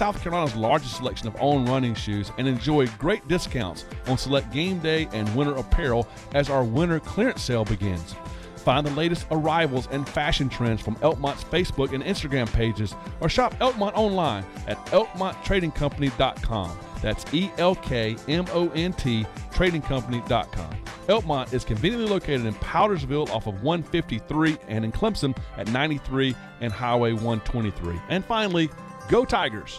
South Carolina's largest selection of own running shoes and enjoy great discounts on select game day and winter apparel as our winter clearance sale begins. Find the latest arrivals and fashion trends from Elkmont's Facebook and Instagram pages or shop Elkmont online at elkmonttradingcompany.com. That's E L K M O N T tradingcompany.com. Elkmont is conveniently located in Powdersville off of 153 and in Clemson at 93 and Highway 123. And finally, go Tigers!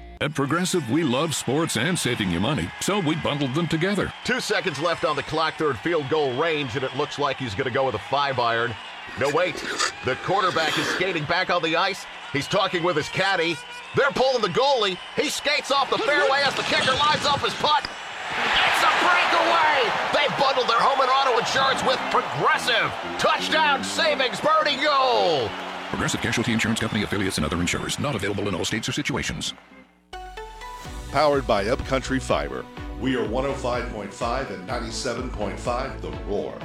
At Progressive, we love sports and saving you money, so we bundled them together. Two seconds left on the clock, third field goal range, and it looks like he's going to go with a five iron. No, wait. The quarterback is skating back on the ice. He's talking with his caddy. They're pulling the goalie. He skates off the fairway as the kicker lines up his putt. It's a breakaway! They bundled their home and auto insurance with Progressive. Touchdown savings birdie goal! Progressive Casualty Insurance Company affiliates and other insurers. Not available in all states or situations. Powered by Upcountry Fiber. We are 105.5 and 97.5 The Roar.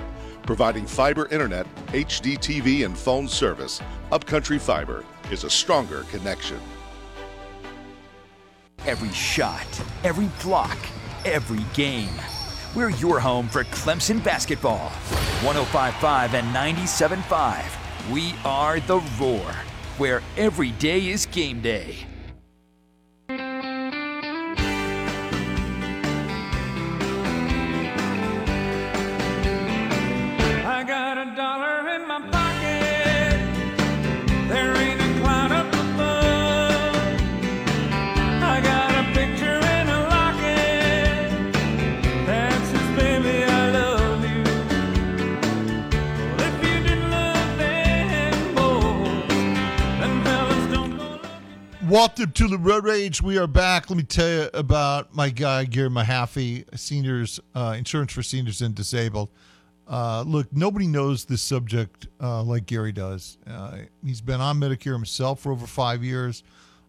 Providing fiber internet, HD TV, and phone service, Upcountry Fiber is a stronger connection. Every shot, every block, every game. We're your home for Clemson basketball. 1055 and 975. We are the Roar, where every day is game day. Dollar in my pocket. There ain't a cloud up above. I got a picture in a locket. That says, baby, I love you. Well, if you didn't love them boys, then fellas don't go looking. To the Road Rage. We are back. Let me tell you about my guy, Gary Mahaffey, seniors, uh, insurance for seniors and disabled. Uh, look, nobody knows this subject uh, like Gary does. Uh, he's been on Medicare himself for over five years.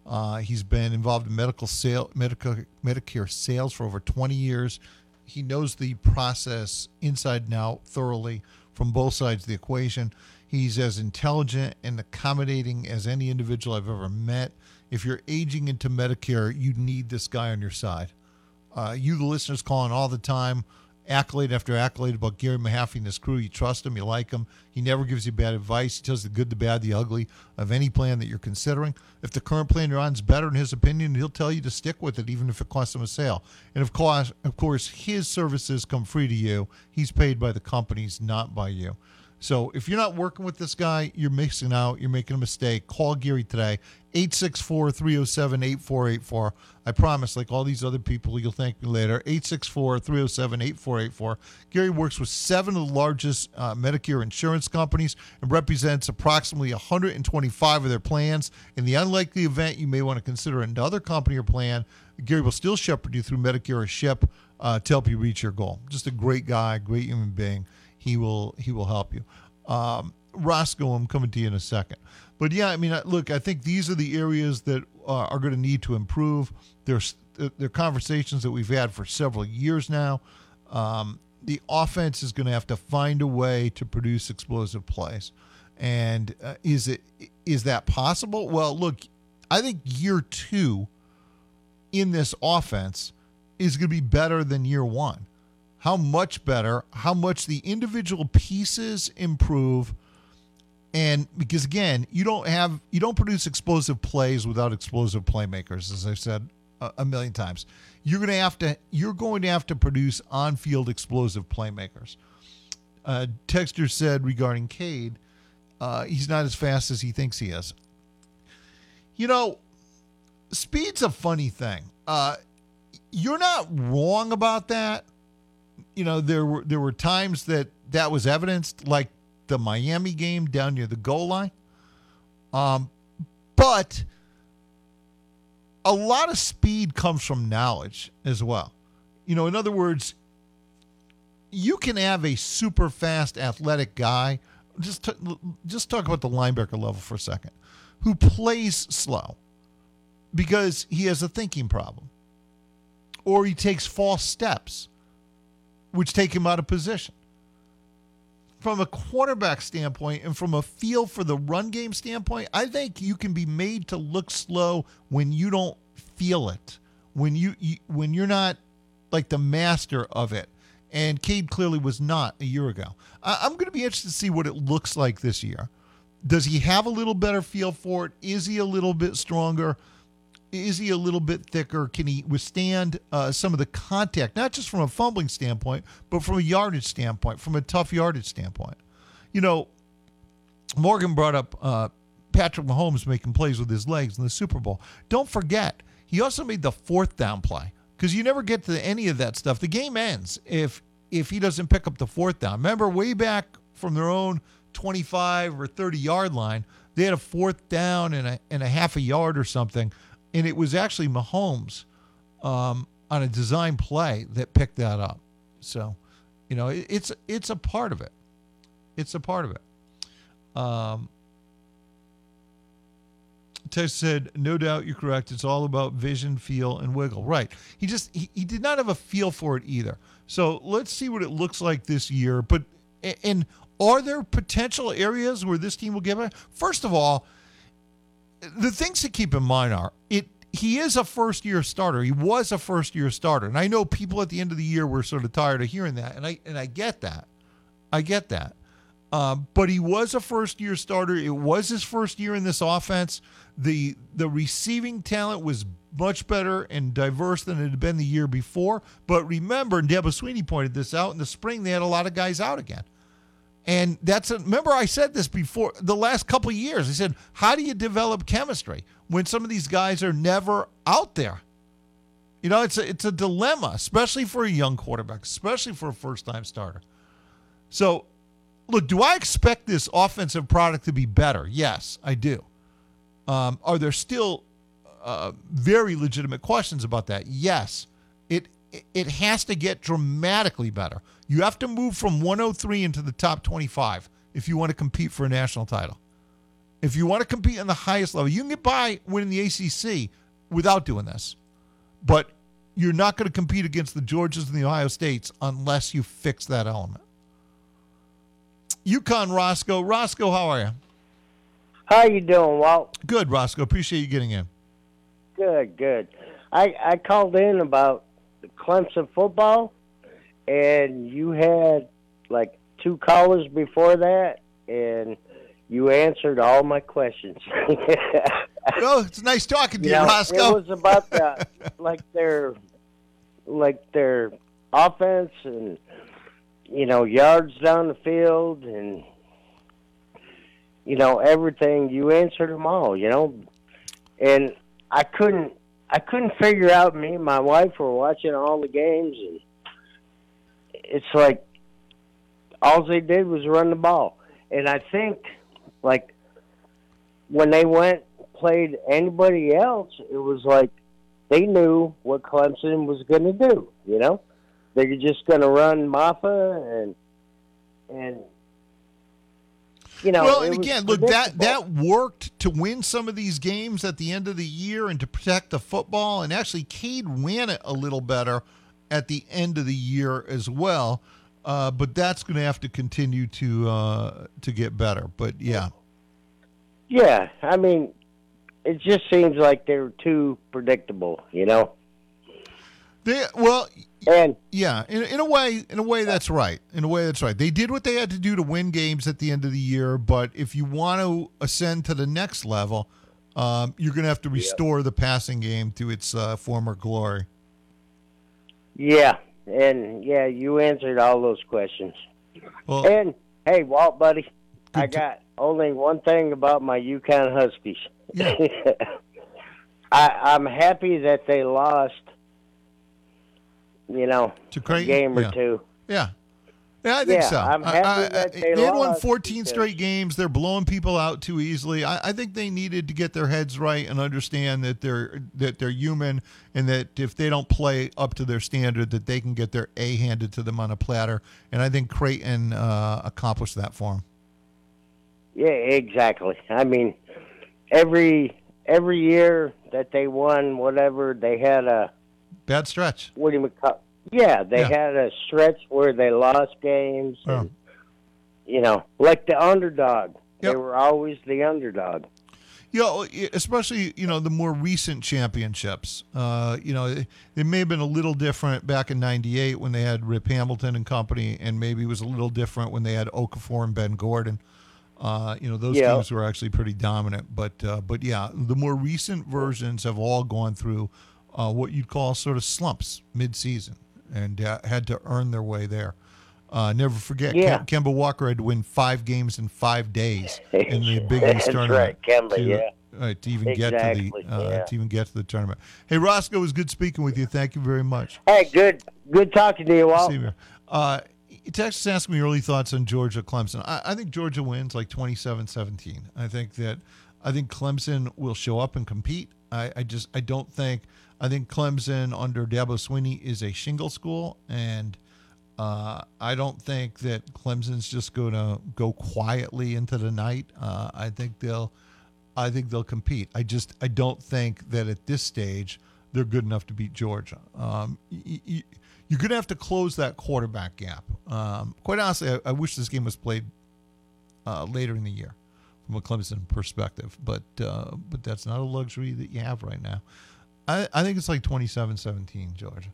Uh, he's been involved in medical sale, medical, Medicare sales for over 20 years. He knows the process inside and out thoroughly from both sides of the equation. He's as intelligent and accommodating as any individual I've ever met. If you're aging into Medicare, you need this guy on your side. Uh, you, the listeners, calling all the time, accolade after accolade about Gary Mahaffey and his crew. You trust him, you like him. He never gives you bad advice. He tells the good, the bad, the ugly of any plan that you're considering. If the current plan you're on is better in his opinion, he'll tell you to stick with it, even if it costs him a sale. And of course, of course, his services come free to you. He's paid by the companies, not by you. So if you're not working with this guy, you're missing out. You're making a mistake. Call Gary today, 864 307 8484. I promise, like all these other people, you'll thank me later. 864 307 8484. Gary works with seven of the largest uh, Medicare insurance companies and represents approximately 125 of their plans. In the unlikely event you may want to consider another company or plan, Gary will still shepherd you through Medicare or SHIP uh, to help you reach your goal. Just a great guy, great human being he will he will help you. Um, Roscoe, I'm coming to you in a second. But yeah, I mean, look, I think these are the areas that uh, are going to need to improve. There's there are conversations that we've had for several years now. Um, the offense is going to have to find a way to produce explosive plays, and uh, is it is that possible? Well, look, I think year two in this offense is going to be better than year one how much better, how much the individual pieces improve. And because again, you don't have you don't produce explosive plays without explosive playmakers, as I've said a, a million times. You're gonna have to you're going to have to produce on-field explosive playmakers. Uh, Texter said regarding Cade, uh, he's not as fast as he thinks he is. You know, speed's a funny thing. Uh, you're not wrong about that you know there were there were times that that was evidenced like the Miami game down near the goal line um but a lot of speed comes from knowledge as well. You know, in other words, you can have a super fast athletic guy. Just t- just talk about the linebacker level for a second, who plays slow because he has a thinking problem, or he takes false steps, which take him out of position. From a quarterback standpoint and from a feel for the run game standpoint, I think you can be made to look slow when you don't feel it, when you, you when you're not like the master of it. And Cade clearly was not a year ago. I, I'm going to be interested to see what it looks like this year. Does he have a little better feel for it? Is he a little bit stronger? Is he a little bit thicker? Can he withstand uh, some of the contact, not just from a fumbling standpoint, but from a yardage standpoint, from a tough yardage standpoint? You know, Morgan brought up uh, Patrick Mahomes making plays with his legs in the Super Bowl. Don't forget, he also made the fourth down play because you never get to any of that stuff. The game ends if if he doesn't pick up the fourth down. Remember, way back from their own 25 or 30 yard line, they had a fourth down and a, and a half a yard or something, and it was actually Mahomes um, on a design play that picked that up. So, you know, it, it's it's a part of it. It's a part of it. Um, said, "No doubt you're correct. It's all about vision, feel, and wiggle." Right. He just he, he did not have a feel for it either. So let's see what it looks like this year. But and are there potential areas where this team will give it? First of all, the things to keep in mind are it. He is a first year starter. He was a first year starter, and I know people at the end of the year were sort of tired of hearing that, and I and I get that. I get that. Um, but he was a first year starter. It was his first year in this offense. The the receiving talent was much better and diverse than it had been the year before. But remember, and Swinney pointed this out in the spring, they had a lot of guys out again. And that's a, remember I said this before the last couple years. I said, how do you develop chemistry when some of these guys are never out there? You know, it's a, it's a dilemma, especially for a young quarterback, especially for a first time starter. So look, do I expect this offensive product to be better? Yes, I do. Um, are there still uh, very legitimate questions about that? Yes. It it has to get dramatically better. You have to move from 103 into the top 25 if you want to compete for a national title. If you want to compete on the highest level, you can get by winning the ACC without doing this. But you're not going to compete against the Georgias and the Ohio States unless you fix that element. Yukon Roscoe. Roscoe, how are you? How you doing, Walt? Good, Roscoe. Appreciate you getting in. Good, good. I I called in about the Clemson football, and you had like two callers before that, and you answered all my questions. oh, it's nice talking to you, know, Roscoe. It was about the like their like their offense and you know yards down the field and you know everything. You answered them all. You know, and I couldn't I couldn't figure out. Me and my wife were watching all the games, and it's like all they did was run the ball. And I think like when they went played anybody else, it was like they knew what Clemson was going to do. You know, they were just going to run Mafah and and you know. well, and again, look that that worked to win some of these games at the end of the year and to protect the football. And actually, Cade ran it a little better at the end of the year as well. Uh, but that's going to have to continue to uh, to get better. But yeah, Yeah, I mean, it just seems like they're too predictable. You know, they well, and yeah, in, in a way, in a way that's right. In a way that's right. They did what they had to do to win games at the end of the year. But if you want to ascend to the next level, um, you're going to have to restore the passing game to its uh, former glory. Yeah, and yeah, you answered all those questions. Well, And hey, Walt, buddy, I got only one thing about my UConn Huskies. Yeah. I, I'm happy that they lost. You know, To Creighton? game or Yeah. two. Yeah. Yeah, I think Yeah, so. I'm happy I- that I- they had won 14 because- straight games. They're blowing people out too easily. I, I think they needed to get their heads right and understand that they're that they're human and that if they don't play up to their standard, that they can get their A handed to them on a platter. And I think Creighton uh, accomplished that for them. Yeah, exactly. I mean, every every year that they won whatever, they had a Bad stretch. what do you call? Yeah, they Yeah. had a stretch where they lost games, and you know, like the underdog. They were always the underdog. You know, especially you know the more recent championships. Uh, you know, it, it may have been a little different back in '98 when they had Rip Hamilton and company, and maybe it was a little different when they had Okafor and Ben Gordon. Uh, you know, those Yeah. teams were actually pretty dominant. But uh, but yeah, the more recent versions have all gone through uh, what you'd call sort of slumps mid-season and uh, had to earn their way there. Uh, never forget, Yeah. Kem- Kemba Walker had to win five games in five days in the Big East tournament right, Kemba, to, yeah. uh, to even get to the uh, yeah. to even get to the tournament. Hey, Roscoe, it was good speaking with you. Thank you very much. Hey, good good talking to you, Walt. See you. Uh, Texas asked me early thoughts on Georgia Clemson. I, I think Georgia wins like 27-17. I think that I think Clemson will show up and compete. I, I just I don't think I think Clemson under Dabo Swinney is a shingle school, and uh, I don't think that Clemson's just going to go quietly into the night. Uh, I think they'll I think they'll compete. I just I don't think that at this stage they're good enough to beat Georgia. Um, you're going to have to close that quarterback gap. Um, quite honestly, I, I wish this game was played uh, later in the year from a Clemson perspective, but uh, but that's not a luxury that you have right now. I, I think it's like 27-17, Georgia.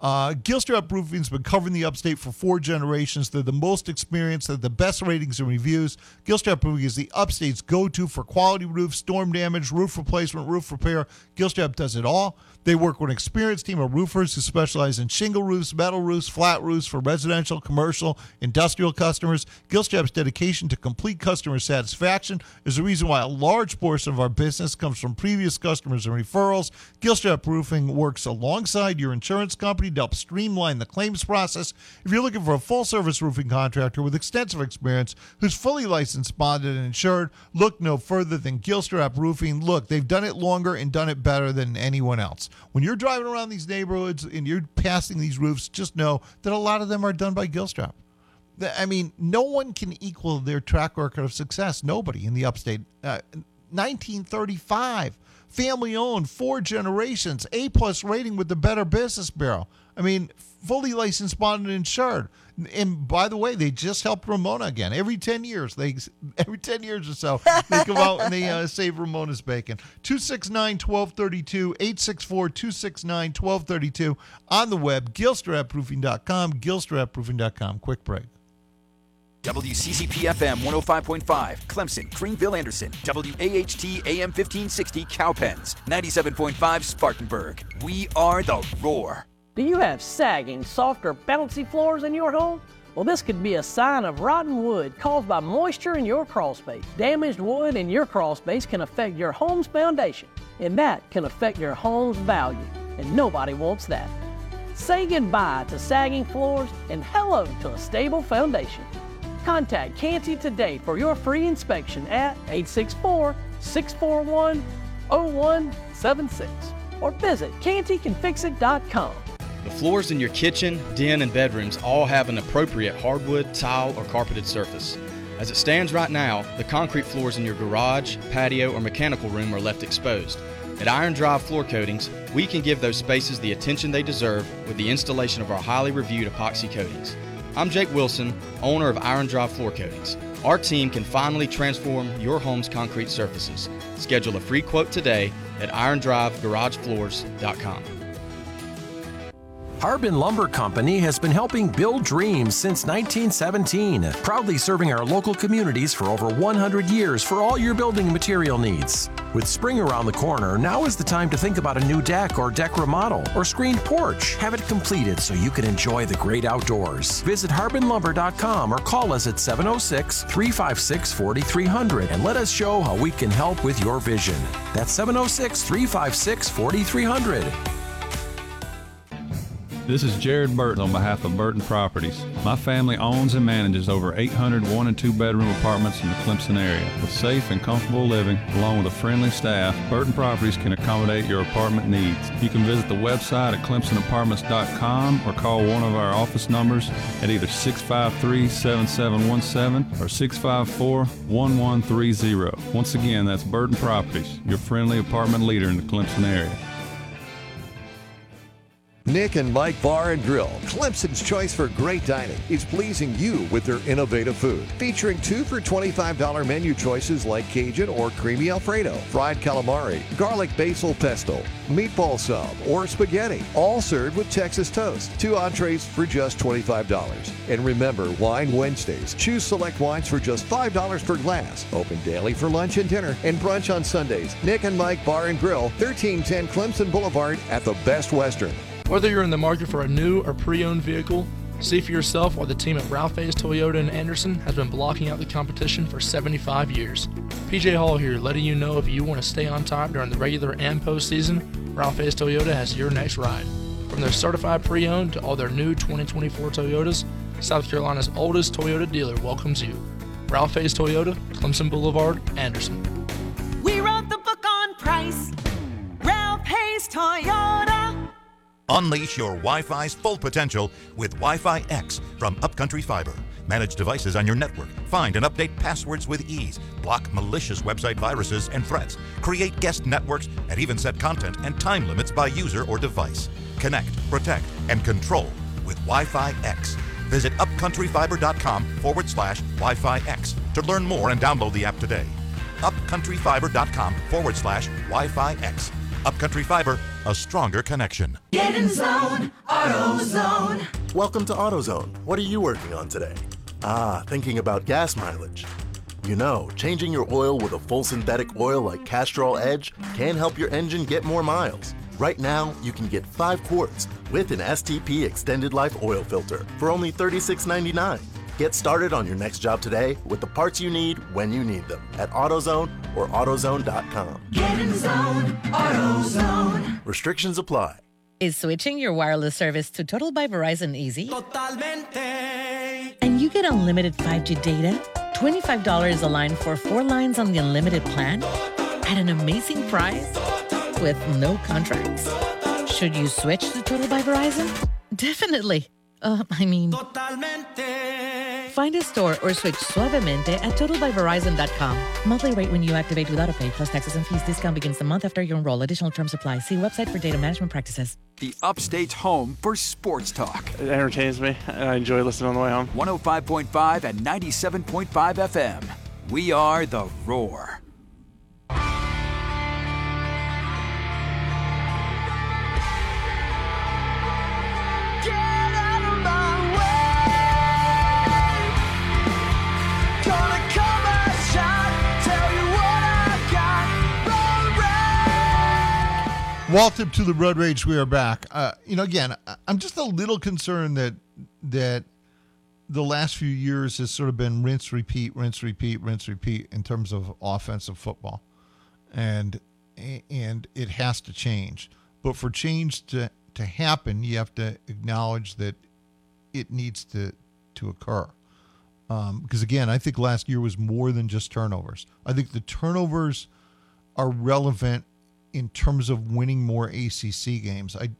Uh, Gilstrap Roofing's been covering the upstate for four generations. They're the most experienced, they're the best ratings and reviews. Gilstrap Roofing is the upstate's go-to for quality roofs, storm damage, roof replacement, roof repair. Gilstrap does it all. They work with an experienced team of roofers who specialize in shingle roofs, metal roofs, flat roofs for residential, commercial, industrial customers. Gilstrap's dedication to complete customer satisfaction is the reason why a large portion of our business comes from previous customers and referrals. Gilstrap Roofing works alongside your insurance company to help streamline the claims process. If you're looking for a full service roofing contractor with extensive experience who's fully licensed, bonded, and insured, look no further than Gilstrap Roofing. Look, they've done it longer and done it better than anyone else. When you're driving around these neighborhoods and you're passing these roofs, just know that a lot of them are done by Gilstrap. I mean, no one can equal their track record of success. Nobody in the upstate. Uh, 1935, family owned, four generations, A plus rating with the Better Business Bureau. I mean, fully licensed, bonded, and insured. And by the way, they just helped Ramona again. Every ten years, they every ten years or so, they come out and they uh, save Ramona's bacon. 269-1232, 864-269-1232 on the web, gilstraproofing.com, gilstraproofing.com. Quick break. WCCP FM 105.5, Clemson, Greenville, Anderson, WAHT AM 1560, Cowpens, 97.5, Spartanburg. We are the Roar. Do you have sagging, soft, or bouncy floors in your home? Well, this could be a sign of rotten wood caused by moisture in your crawl space. Damaged wood in your crawl space can affect your home's foundation, and that can affect your home's value, and nobody wants that. Say goodbye to sagging floors and hello to a stable foundation. Contact Canty today for your free inspection at 864 641 0176 or visit cantycanfixit.com. The floors in your kitchen, den, and bedrooms all have an appropriate hardwood, tile, or carpeted surface. As it stands right now, the concrete floors in your garage, patio, or mechanical room are left exposed. At Iron Drive Floor Coatings, we can give those spaces the attention they deserve with the installation of our highly reviewed epoxy coatings. I'm Jake Wilson, owner of Iron Drive Floor Coatings. Our team can finally transform your home's concrete surfaces. Schedule a free quote today at irondrivegaragefloors.com. Harbin Lumber Company has been helping build dreams since 1917, proudly serving our local communities for over 100 years for all your building material needs. With spring around the corner, now is the time to think about a new deck or deck remodel or screened porch. Have it completed so you can enjoy the great outdoors. Visit harbinlumber.com or call us at 706 356 4300 and let us show how we can help with your vision. That's 706 356 4300. This is Jared Burton on behalf of Burton Properties. My family owns and manages over 800 one and two bedroom apartments in the Clemson area. With safe and comfortable living, along with a friendly staff, Burton Properties can accommodate your apartment needs. You can visit the website at clemsonapartments.com or call one of our office numbers at either 653 7717 or 654 1130. Once again, that's Burton Properties, your friendly apartment leader in the Clemson area. Nick and Mike Bar and Grill, Clemson's choice for great dining, is pleasing you with their innovative food. Featuring two for $25 menu choices like Cajun or creamy Alfredo, fried calamari, garlic basil pesto, meatball sub, or spaghetti, all served with Texas toast. Two entrees for just $25. And remember, Wine Wednesdays. Choose select wines for just $5 per glass. Open daily for lunch and dinner and brunch on Sundays. Nick and Mike Bar and Grill, 1310 Clemson Boulevard at the Best Western. Whether you're in the market for a new or pre owned vehicle, see for yourself why the team at Ralph Hayes Toyota in Anderson has been blocking out the competition for 75 years. PJ Hall here, letting you know if you want to stay on top during the regular and postseason, Ralph Hayes Toyota has your next ride. From their certified pre owned to all their new 2024 Toyotas, South Carolina's oldest Toyota dealer welcomes you. Ralph Hayes Toyota, Clemson Boulevard, Anderson. We wrote the book on price. Ralph Hayes Toyota. Unleash your Wi Fi's full potential with Wi Fi X from Upcountry Fiber. Manage devices on your network, find and update passwords with ease, block malicious website viruses and threats, create guest networks, and even set content and time limits by user or device. Connect, protect, and control with Wi Fi X. Visit upcountryfiber.com forward slash Wi Fi X to learn more and download the app today. Upcountryfiber.com forward slash Wi Fi X. Upcountry Fiber, a stronger connection. Get in zone, AutoZone. Welcome to AutoZone. What are you working on today? Ah, thinking about gas mileage. You know, changing your oil with a full synthetic oil like Castrol Edge can help your engine get more miles. Right now, you can get 5 quarts with an STP extended life oil filter for only $36.99. Get started on your next job today with the parts you need when you need them at AutoZone or AutoZone.com. Get in zone, AutoZone. Restrictions apply. Is switching your wireless service to Total by Verizon easy? And you get unlimited 5G data, $25 a line for four lines on the unlimited plan at an amazing price with no contracts. Should you switch to Total by Verizon? Definitely. Uh, I mean, find a store or switch suavemente at totalbyverizon.com. Monthly rate when you activate without a pay plus taxes and fees. Discount begins the month after you enroll. Additional terms apply. See website for data management practices. The upstate's home for sports talk. It entertains me. I enjoy listening on the way home. 105.5 and 97.5 FM. We are the Roar. Welcome to the Road Rage. We are back. Uh, you know, again, I'm just a little concerned that that the last few years has sort of been rinse, repeat, rinse, repeat, rinse, repeat in terms of offensive football, and and it has to change. But for change to to happen, you have to acknowledge that it needs to to occur. Um, because again, I think last year was more than just turnovers. I think the turnovers are relevant in terms of winning more ACC games. I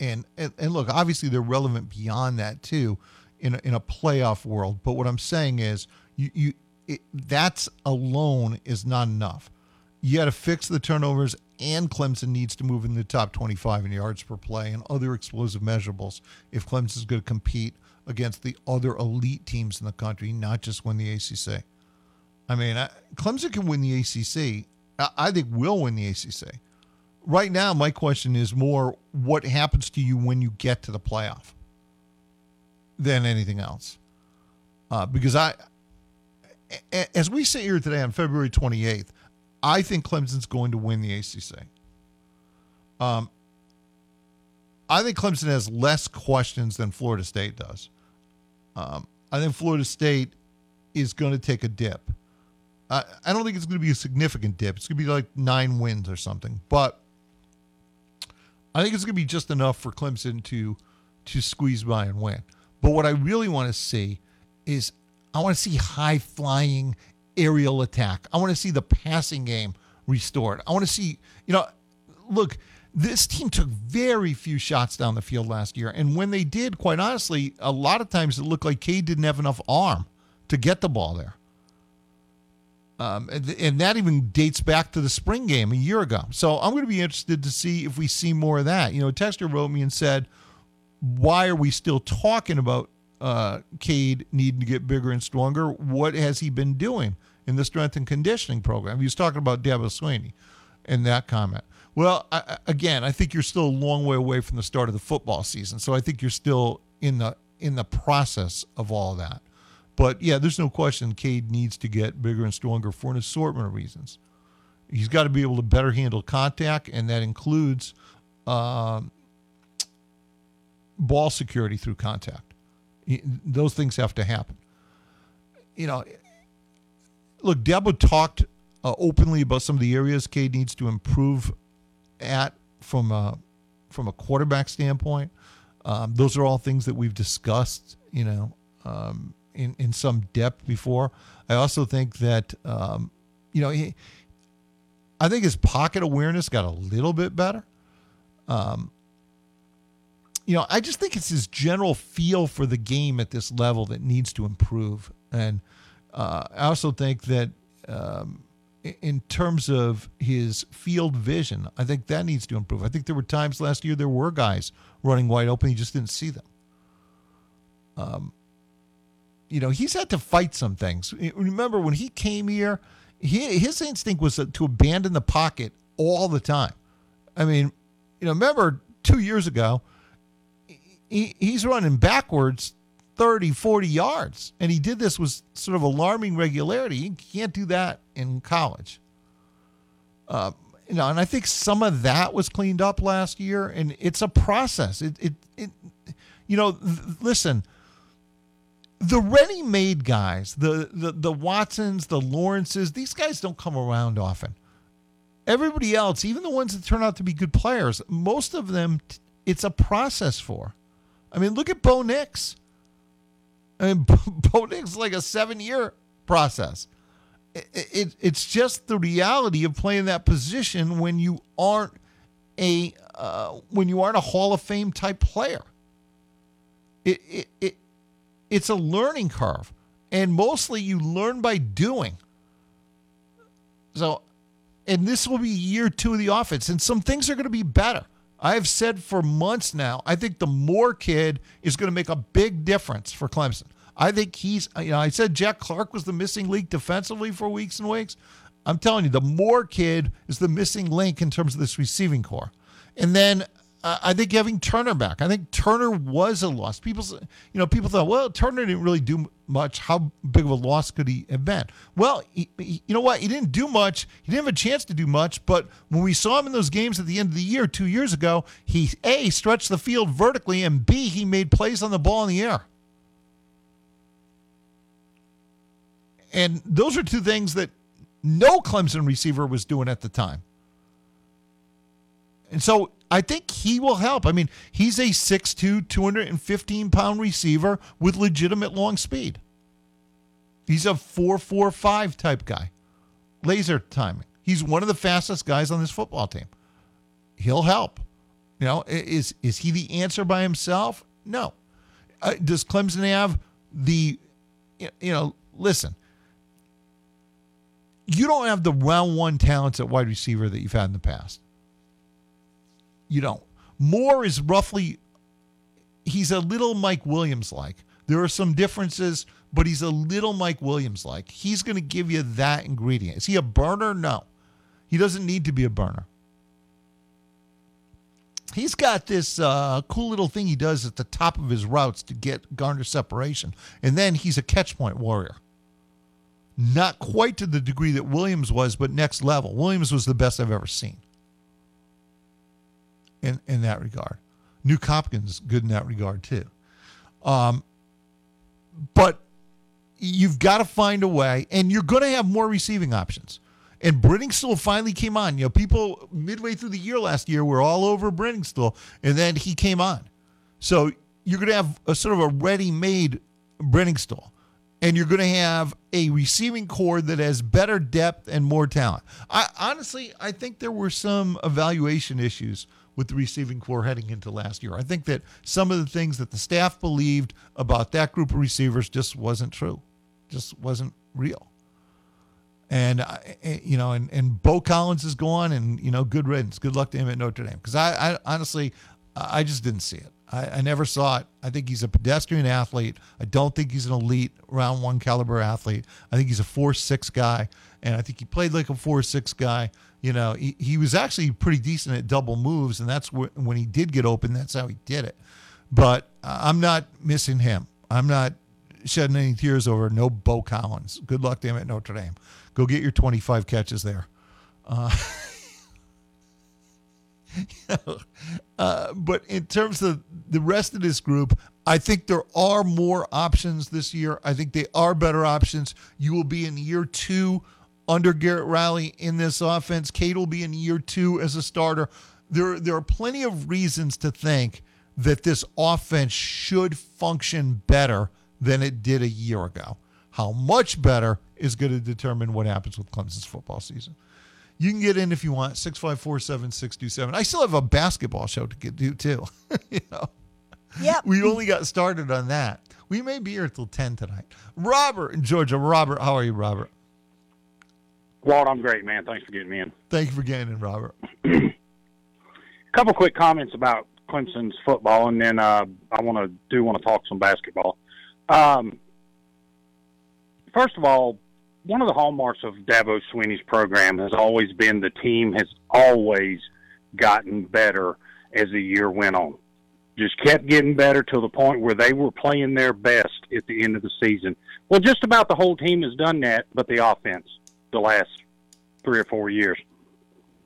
and and, and look, obviously they're relevant beyond that too, in a, in a playoff world. But what I'm saying is, you you it, that's alone is not enough. You got to fix the turnovers, and Clemson needs to move in the top 25 in yards per play and other explosive measurables if Clemson's going to compete against the other elite teams in the country, not just win the ACC. I mean, I, Clemson can win the ACC. I, think will win the ACC. Right now, my question is more what happens to you when you get to the playoff than anything else. Uh, because I, as we sit here today on February 28th, I think Clemson's going to win the ACC. Um, I think Clemson has less questions than Florida State does. Um, I think Florida State is going to take a dip. I I don't think it's going to be a significant dip. It's going to be like nine wins or something. But I think it's going to be just enough for Clemson to to squeeze by and win. But what I really want to see is I want to see high flying aerial attack. I want to see the passing game restored. I want to see, you know, look, this team took very few shots down the field last year. And when they did, quite honestly, a lot of times it looked like Cade didn't have enough arm to get the ball there. Um, and, that even dates back to the spring game a year ago. So I'm going to be interested to see if we see more of that. You know, texter wrote me and said, why are we still talking about uh, Cade needing to get bigger and stronger? What has he been doing in the strength and conditioning program? He was talking about Dabo Swinney in that comment. Well, I, again, I think you're still a long way away from the start of the football season, so I think you're still in the in the process of all that. But yeah, there's no question Cade needs to get bigger and stronger for an assortment of reasons. He's got to be able to better handle contact, and that includes um, ball security through contact. Those things have to happen. You know, look, Dabo talked uh, openly about some of the areas Cade needs to improve at from a from a quarterback standpoint. Um, those are all things that we've discussed, you know, um, in in some depth before. I also think that, um, you know, he, I think his pocket awareness got a little bit better. Um, you know, I just think it's his general feel for the game at this level that needs to improve, and uh, I also think that um, in terms of his field vision, I think that needs to improve. I think there were times last year there were guys running wide open, he just didn't see them. Um, you know, he's had to fight some things. Remember when he came here, he, his instinct was to abandon the pocket all the time. I mean, you know, remember two years ago, he, he's running backwards 30, 40 yards. And he did this with sort of alarming regularity. You can't do that in college. Uh, you know, and I think some of that was cleaned up last year, and it's a process. It, it, it you know, th- listen, the ready-made guys, the, the the Watsons, the Lawrences, these guys don't come around often. Everybody else, even the ones that turn out to be good players, most of them, it's a process for. I mean, look at Bo Nix. I mean, Bo Nix is like a seven-year process. It, it, it's just the reality of playing that position when you aren't a uh, when you aren't a Hall of Fame type player. It, it, it it's a learning curve, and mostly you learn by doing. So, and this will be year two of the offense, and some things are going to be better. I have said for months now, I think the Moore kid is going to make a big difference for Clemson. I think he's, uh, you know, I said Jack Clark was the missing link defensively for weeks and weeks. I'm telling you, the Moore kid is the missing link in terms of this receiving core. And then I think having Turner back, I think Turner was a loss. People, you know, people thought, well, Turner didn't really do much. How big of a loss could he have been? Well, he, he, you know what? He didn't do much. He didn't have a chance to do much. But when we saw him in those games at the end of the year, two years ago, he a stretched the field vertically, and b he made plays on the ball in the air. And those are two things that no Clemson receiver was doing at the time. And so I think he will help. I mean, he's a 6'2, 215 pound receiver with legitimate long speed. He's a 4'4'5 type guy, laser timing. He's one of the fastest guys on this football team. He'll help. You know, is is he the answer by himself? No. Uh, does Clemson have the, you know, listen, you don't have the round one talents at wide receiver that you've had in the past. You don't. Moore is roughly, he's a little Mike Williams like. There are some differences, but he's a little Mike Williams like. He's going to give you that ingredient. Is he a burner? No. He doesn't need to be a burner. He's got this uh, cool little thing he does at the top of his routes to get garner separation. And then he's a catch point warrior. Not quite to the degree that Williams was, but next level. Williams was the best I've ever seen in, in that regard. Nuk Hopkins, good in that regard too. Um, but you've got to find a way, and you're going to have more receiving options. And Briningstool finally came on. You know, people midway through the year last year were all over Briningstool, and then he came on. So you're going to have a sort of a ready-made Briningstool, and you're going to have a receiving core that has better depth and more talent. I honestly, I think there were some evaluation issues with the receiving core heading into last year. I think that some of the things that the staff believed about that group of receivers just wasn't true, just wasn't real. And eh, you know, and, and Beaux Collins is gone, and you know, good riddance. Good luck to him at Notre Dame. Because I, I honestly, I just didn't see it. I, I never saw it. I think he's a pedestrian athlete. I don't think he's an elite round one caliber athlete. I think he's a four six guy, and I think he played like a four six guy. You know, he, he was actually pretty decent at double moves, and that's wh- when he did get open. That's how he did it. But I'm not missing him. I'm not shedding any tears over no Beaux Collins. Good luck to him at Notre Dame. Go get your 25 catches there. Uh, uh, but in terms of the rest of this group, I think there are more options this year. I think they are better options. You will be in year two under Garrett Riley in this offense. Cade will be in year two as a starter. There, there are plenty of reasons to think that this offense should function better than it did a year ago. How much better is going to determine what happens with Clemson's football season. You can get in if you want, 654 7627. I still have a basketball show to get to, too. you know? Yep. We only got started on that. We may be here till 10 tonight. Robert in Georgia. Robert, how are you, Robert? Walt, I'm great, man. Thanks for getting me in. Thank you for getting in, Robert. A couple quick comments about Clemson's football, and then uh, I want to do want to talk some basketball. Um, first of all, one of the hallmarks of Dabo Swinney's program has always been the team has always gotten better as the year went on. Just kept getting better to the point where they were playing their best at the end of the season. Well, just about the whole team has done that, but the offense the last three or four years.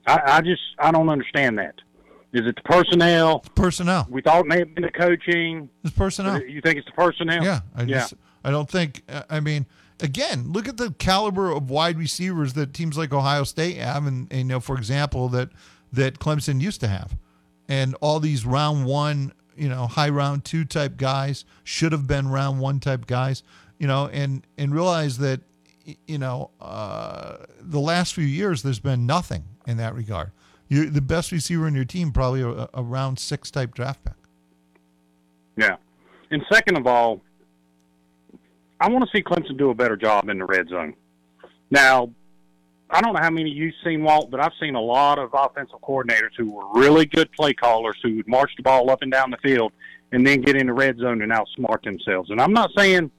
I, I just I don't understand that. Is it the personnel? personnel. We thought it may have been the coaching. It's personnel. You think it's the personnel? Yeah, I yeah. just I don't think. I mean, again, look at the caliber of wide receivers that teams like Ohio State have, and, and you know, for example, that that Clemson used to have, and all these round one, you know, high round two type guys should have been round one type guys, you know, and and realize that you know uh, the last few years there's been nothing in that regard. You're, the best receiver in your team probably a, a round six type draft pick. Yeah. And second of all, I want to see Clemson do a better job in the red zone. Now, I don't know how many you've seen, Walt, but I've seen a lot of offensive coordinators who were really good play callers who would march the ball up and down the field and then get in the red zone and outsmart themselves. And I'm not saying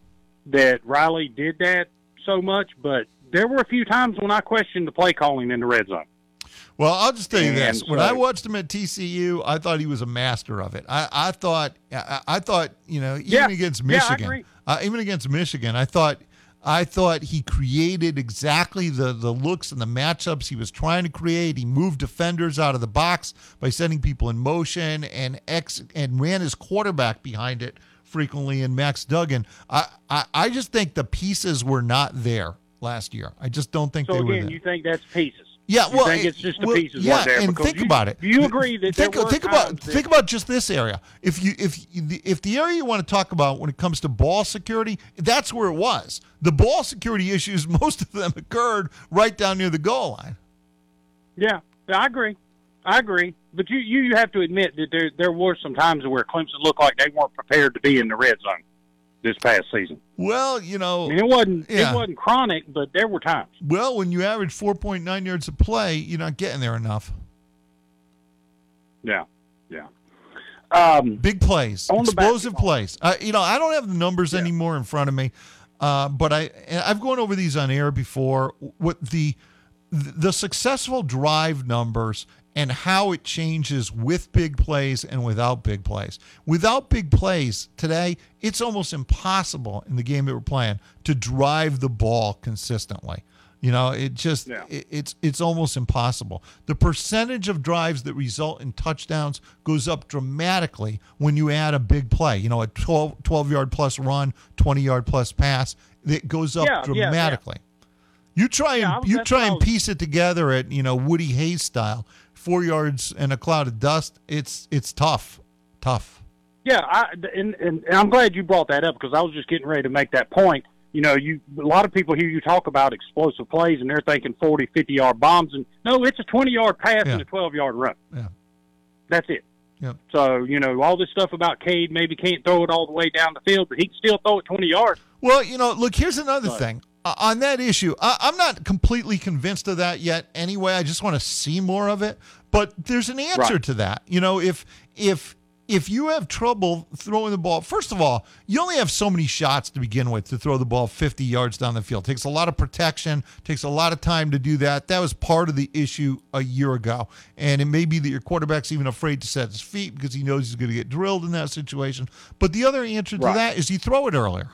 that Riley did that so much, but there were a few times when I questioned the play calling in the red zone. Well, I'll just tell you this: when I watched him at TCU, I thought he was a master of it. I, I thought, I, I thought, you know, even Yeah. against Michigan, agree. uh, even against Michigan, I thought, I thought he created exactly the the looks and the matchups he was trying to create. He moved defenders out of the box by sending people in motion and ex and ran his quarterback behind it frequently. And Max Duggan, I, I, I just think the pieces were not there last year. I just don't think So they were again, there. you think that's pieces? Yeah, You well, think it's just the well, pieces yeah, there? and think you- about it. Do you agree that think, there think about that- think about just this area. If you if if the area you want to talk about when it comes to ball security, that's where it was. The ball security issues, most of them occurred right down near the goal line. Yeah, I agree. I agree. But you, you, have to admit that there there were some times where Clemson looked like they weren't prepared to be in the red zone this past season. Well, you know, I mean, it wasn't yeah. it wasn't chronic, but there were times. Well, when you average four point nine yards of play, you're not getting there enough. Yeah, yeah. Um, Big plays, explosive plays. Uh, you know, I don't have the numbers anymore in front of me, uh, but I I've gone over these on air before. What the the successful drive numbers and how it changes with big plays and without big plays. Without big plays today, it's almost impossible in the game that we're playing to drive the ball consistently. You know, it just it, it's it's almost impossible. The percentage of drives that result in touchdowns goes up dramatically when you add a big play. You know, a 12, 12 yard plus run, 20 yard plus pass, it goes up Yeah, yeah, yeah. dramatically. You try and Yeah, you try and piece it together at you know Woody Hayes style, four yards and a cloud of dust. It's it's tough, tough. Yeah, I, and, and, and I'm glad you brought that up because I was just getting ready to make that point. You know, you a lot of people hear you talk about explosive plays and they're thinking 40, 50 yard bombs, and no, it's a 20 yard pass Yeah. and a 12 yard run. Yeah. That's it. Yep. So you know all this stuff about Cade maybe can't throw it all the way down the field, but he can still throw it 20 yards. Well, you know, look, here's another thing. Uh, on that issue, I, I'm not completely convinced of that yet anyway. I just want to see more of it. But there's an answer Right. to that. You know, if if if you have trouble throwing the ball, first of all, you only have so many shots to begin with to throw the ball 50 yards down the field. takes a lot of protection, takes a lot of time to do that. That was part of the issue a year ago. And it may be that your quarterback's even afraid to set his feet because he knows he's going to get drilled in that situation. But the other answer to Right. that is you throw it earlier.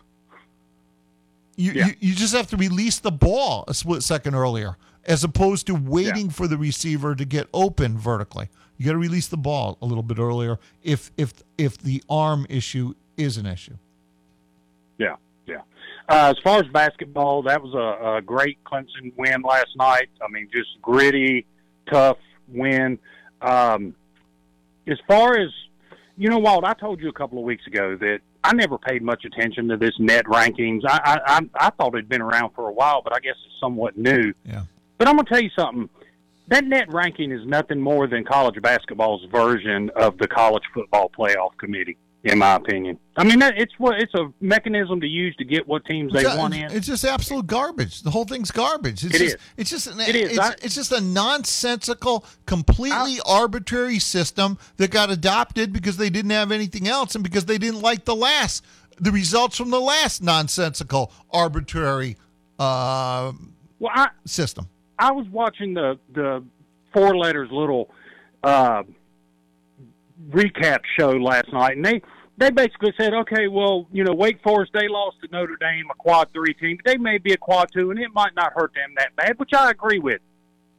You, Yeah. you you just have to release the ball a split second earlier, as opposed to waiting for the receiver to get open vertically. You got to release the ball a little bit earlier if if if the arm issue is an issue. Yeah, yeah. Uh, as far as basketball, that was a, a great Clemson win last night. I mean, just gritty, tough win. Um, as far as you know, Walt, I told you a couple of weeks ago that I never paid much attention to this net rankings. I I, I, thought it'd been around for a while, but I guess it's somewhat new. Yeah. But I'm gonna tell you something. That net ranking is nothing more than college basketball's version of the college football playoff committee, in my opinion. I mean, that, it's what it's a mechanism to use to get what teams they It's, want in. it's just absolute garbage. The whole thing's garbage. It's It just, is. It's just an, It is. It's, I- it's just a nonsensical, completely arbitrary system that got adopted because they didn't have anything else and because they didn't like the last the results from the last nonsensical, arbitrary uh, well, I, system. I was watching the the four letters little uh, recap show last night, and they they basically said, okay, well, you know, Wake Forest they lost to Notre Dame, a quad three team. But they may be a quad two, and it might not hurt them that bad, which I agree with.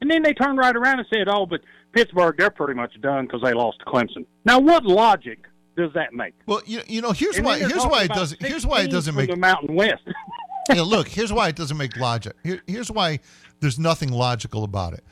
And then they turned right around and said, oh, but Pittsburgh they're pretty much done because they lost to Clemson. Now, what logic does that make? Well, you, you know, here's And why here's why it doesn't here's why it doesn't make the Mountain West. yeah, look, here's why it doesn't make logic. Here, here's why there's nothing logical about it.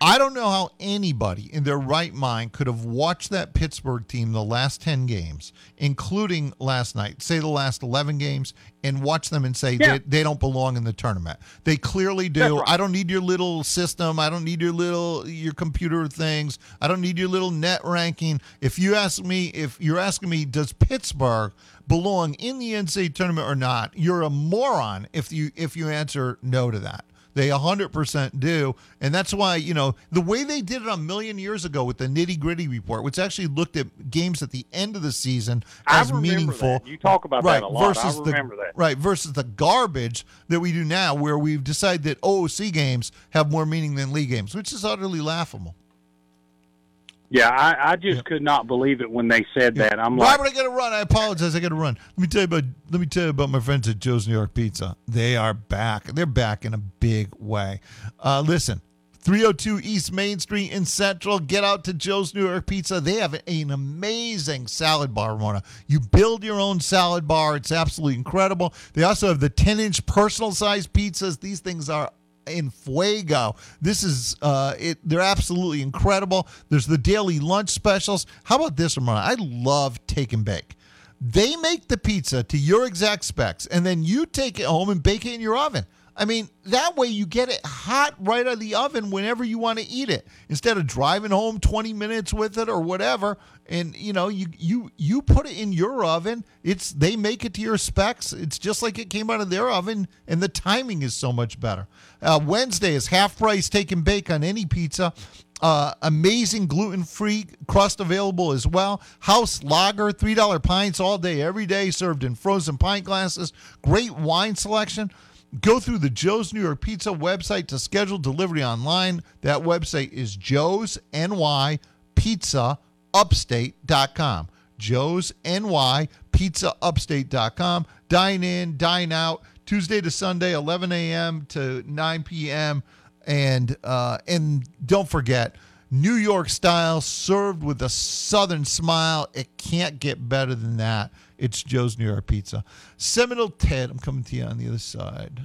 I don't know how anybody in their right mind could have watched that Pittsburgh team the last 10 games, including last night, say the last 11 games, and watch them and say Yeah. they, they don't belong in the tournament. They clearly do. right. I don't need your little system. I don't need your little your computer things. I don't need your little net ranking. If you ask me, if you're asking me, does Pittsburgh belong in the NCAA tournament or not? You're a moron if you if you answer no to that. They 100% do. And that's why, you know, the way they did it a million years ago with the nitty gritty report, which actually looked at games at the end of the season as meaningful. that. You talk about right, that a lot. I Versus remember the, that. Right, versus the garbage that we do now, where we've decided that OOC games have more meaning than league games, which is utterly laughable. Yeah, I, I just could not believe it when they said that. I'm like, Robert, I got to run. I apologize. I got to run. Let me tell you about. Let me tell you about my friends at Joe's New York Pizza. They are back. They're back in a big way. Uh, listen, 302 East Main Street in Central. Get out to Joe's New York Pizza. They have an amazing salad bar, Ramona. You build your own salad bar. It's absolutely incredible. They also have the 10 inch personal size pizzas. These things are in fuego. This is uh it they're absolutely incredible. There's the daily lunch specials. How about this, Ramona? I love take and bake. They make the pizza to your exact specs and then you take it home and bake it in your oven. I mean, that way you get it hot right out of the oven whenever you want to eat it. Instead of driving home 20 minutes with it or whatever, and you know, you you you put it in your oven. It's they make it to your specs. It's just like it came out of their oven and the timing is so much better. Uh, Wednesday is half price take and bake on any pizza. Uh, amazing gluten free crust available as well. House lager, $3 pints all day, every day, served in frozen pint glasses. Great wine selection. Go through the Joe's New York Pizza website to schedule delivery online. That website is Joe's NY Pizza Upstate.com. Joe's NY Pizza Upstate.com. Dine in, dine out, Tuesday to Sunday, 11 a.m. to 9 p.m. And uh, and don't forget, New York style, served with a southern smile. It can't get better than that. It's Joe's New York Pizza. Seminole Ted, I'm coming to you on the other side.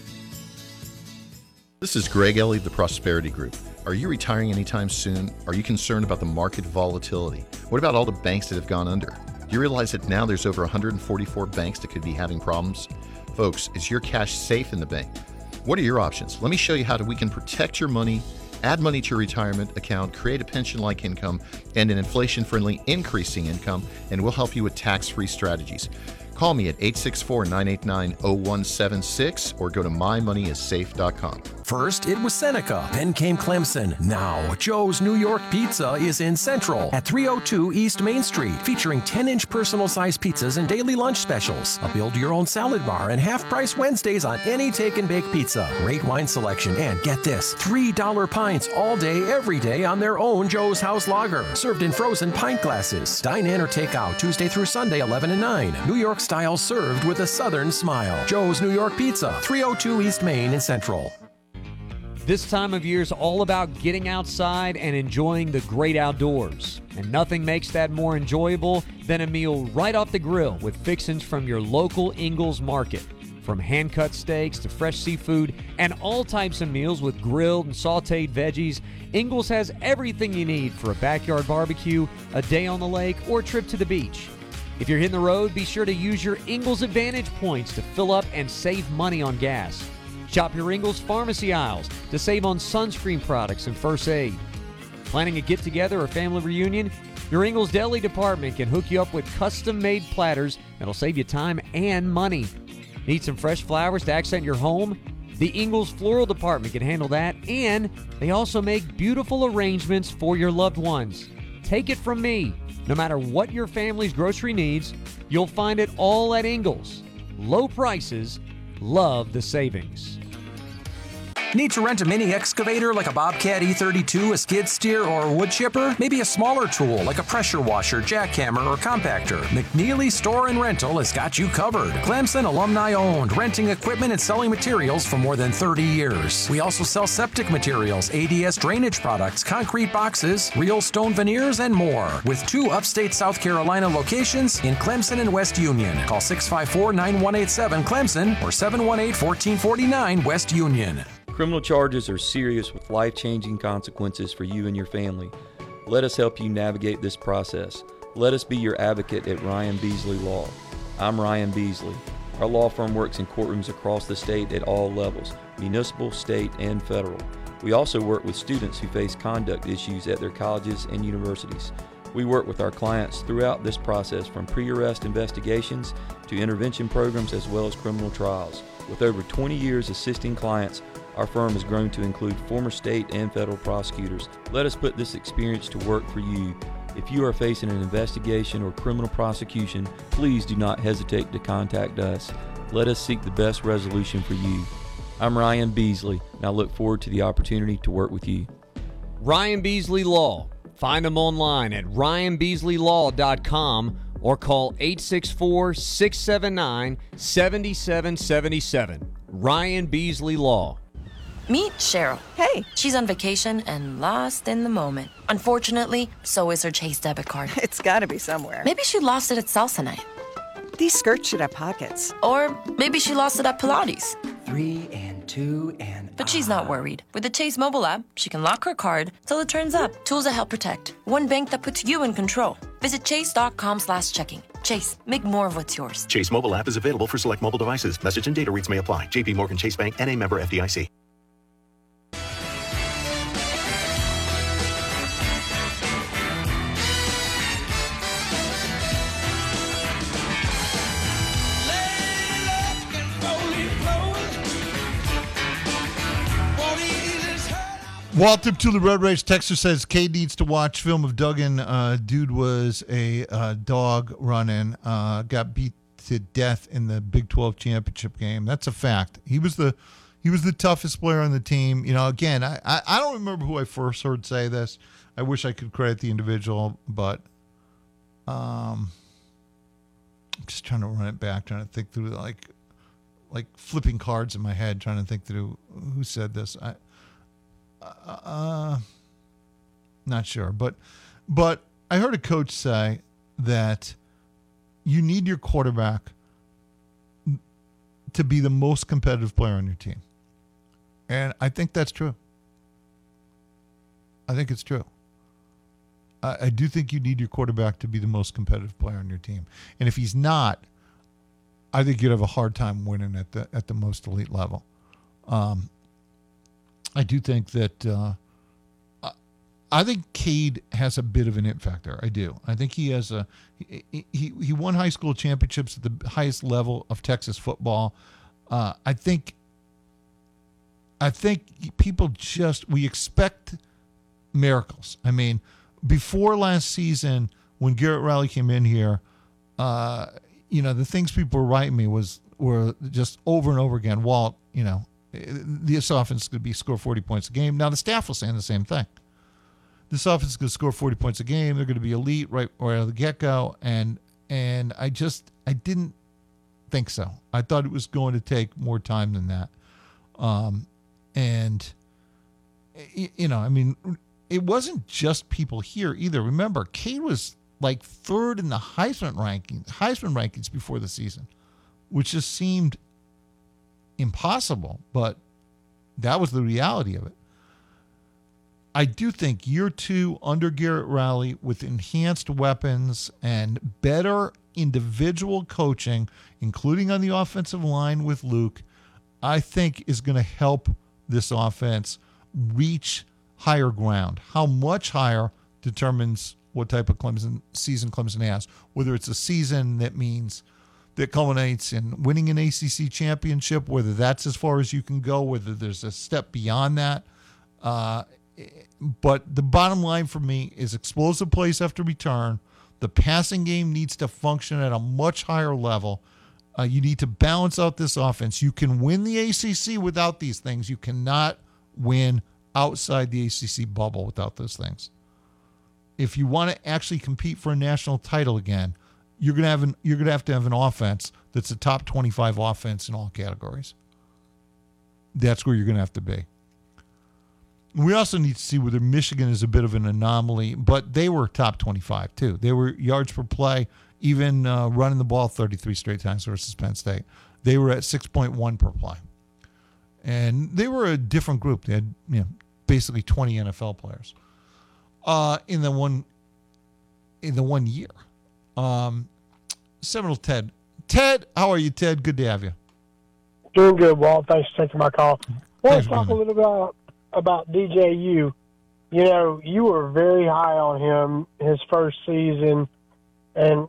This is Greg Ellie of the Prosperity Group. Are you retiring anytime soon? Are you concerned about the market volatility? What about all the banks that have gone under? Do you realize that now there's over 144 banks that could be having problems? Folks, is your cash safe in the bank? What are your options? Let me show you how to, we can protect your money, add money to your retirement account, create a pension like income, and an inflation friendly increasing income, and we'll help you with tax free strategies. Call me at 864 989 0176 or go to mymoneyissafe.com. First, it was Seneca, then came Clemson. Now, Joe's New York Pizza is in Central at 302 East Main Street, featuring 10 inch personal size pizzas and daily lunch specials, a build your own salad bar, and half price Wednesdays on any take and bake pizza. Great wine selection, and get this $3 pints all day, every day on their own Joe's House Lager, served in frozen pint glasses. Dine in or take out Tuesday through Sunday, 11 and 9. New York style served with a southern smile. Joe's New York Pizza, 302 East Main in Central. This time of year is all about getting outside and enjoying the great outdoors. And nothing makes that more enjoyable than a meal right off the grill with fixins from your local Ingles Market. From hand cut steaks to fresh seafood and all types of meals with grilled and sauteed veggies, Ingles has everything you need for a backyard barbecue, a day on the lake, or a trip to the beach. If you're hitting the road, be sure to use your Ingles Advantage points to fill up and save money on gas. Shop your Ingles pharmacy aisles to save on sunscreen products and first aid. Planning a get together or family reunion? Your Ingles Deli department can hook you up with custom made platters that'll save you time and money. Need some fresh flowers to accent your home? The Ingles Floral Department can handle that, and they also make beautiful arrangements for your loved ones. Take it from me no matter what your family's grocery needs, you'll find it all at Ingles. Low prices, love the savings. Need to rent a mini excavator like a Bobcat E32, a skid steer, or a wood chipper? Maybe a smaller tool like a pressure washer, jackhammer, or compactor? McNeely Store and Rental has got you covered. Clemson alumni owned, renting equipment and selling materials for more than 30 years. We also sell septic materials, ADS drainage products, concrete boxes, real stone veneers, and more. With two upstate South Carolina locations in Clemson and West Union. Call 654 9187 Clemson or 718 1449 West Union. Criminal charges are serious with life changing consequences for you and your family. Let us help you navigate this process. Let us be your advocate at Ryan Beasley Law. I'm Ryan Beasley. Our law firm works in courtrooms across the state at all levels municipal, state, and federal. We also work with students who face conduct issues at their colleges and universities. We work with our clients throughout this process from pre arrest investigations to intervention programs as well as criminal trials. With over 20 years assisting clients, our firm has grown to include former state and federal prosecutors. Let us put this experience to work for you. If you are facing an investigation or criminal prosecution, please do not hesitate to contact us. Let us seek the best resolution for you. I'm Ryan Beasley, and I look forward to the opportunity to work with you. Ryan Beasley Law. Find them online at ryanbeasleylaw.com or call 864 679 7777. Ryan Beasley Law. Meet Cheryl. Hey. She's on vacation and lost in the moment. Unfortunately, so is her Chase debit card. It's gotta be somewhere. Maybe she lost it at salsa night. These skirts should have pockets. Or maybe she lost it at Pilates. Three and two and. But she's not worried. With the Chase mobile app, she can lock her card till it turns up. Tools that help protect. One bank that puts you in control. Visit chase.com slash checking. Chase, make more of what's yours. Chase mobile app is available for select mobile devices. Message and data rates may apply. JP Morgan Chase Bank and a member FDIC. Walter to the Road Rage Texter says Cade needs to watch film of Duggan. Uh, dude was a uh, dog running, uh, got beat to death in the Big 12 championship game. That's a fact. He was the he was the toughest player on the team. You know, again, I, I, I don't remember who I first heard say this. I wish I could credit the individual, but um, I'm just trying to run it back, trying to think through like like flipping cards in my head, trying to think through who said this. I uh, not sure, but but I heard a coach say that you need your quarterback to be the most competitive player on your team. And I think that's true. I think it's true. I, I do think you need your quarterback to be the most competitive player on your team. And if he's not, I think you'd have a hard time winning at the at the most elite level. Um, I do think that uh, I think Cade has a bit of an it factor. I do. I think he has a he he, he won high school championships at the highest level of Texas football. Uh, I think I think people just we expect miracles. I mean, before last season when Garrett Riley came in here, uh, you know, the things people were writing me was were just over and over again. Walt, you know, this offense could be score 40 points a game. Now the staff was saying the same thing. This offense is going to score 40 points a game. They're going to be elite right, right out of the get go. And and I just I didn't think so. I thought it was going to take more time than that. Um, and you know, I mean, it wasn't just people here either. Remember, Cade was like third in the Heisman rankings, Heisman rankings before the season, which just seemed impossible, but that was the reality of it. I do think year two under Garrett Riley with enhanced weapons and better individual coaching, including on the offensive line with Luke, I think is going to help this offense reach higher ground. How much higher determines what type of Clemson season Clemson has. Whether it's a season that means that culminates in winning an ACC championship, whether that's as far as you can go, whether there's a step beyond that. Uh, but the bottom line for me is explosive plays after return. The passing game needs to function at a much higher level. Uh, you need to balance out this offense. You can win the ACC without these things. You cannot win outside the ACC bubble without those things. If you want to actually compete for a national title again, you're gonna have an, you're gonna have to have an offense that's a top 25 offense in all categories. That's where you're gonna have to be. We also need to see whether Michigan is a bit of an anomaly, but they were top 25 too. They were yards per play, even uh, running the ball 33 straight times versus Penn State. They were at 6.1 per play, and they were a different group. They had you know basically 20 NFL players uh, in the one in the one year. Um, Seminole Ted, Ted, how are you, Ted? Good to have you. Doing good, Walt. Thanks for taking my call. I want to talk a little bit about, about DJU. You know, you were very high on him his first season, and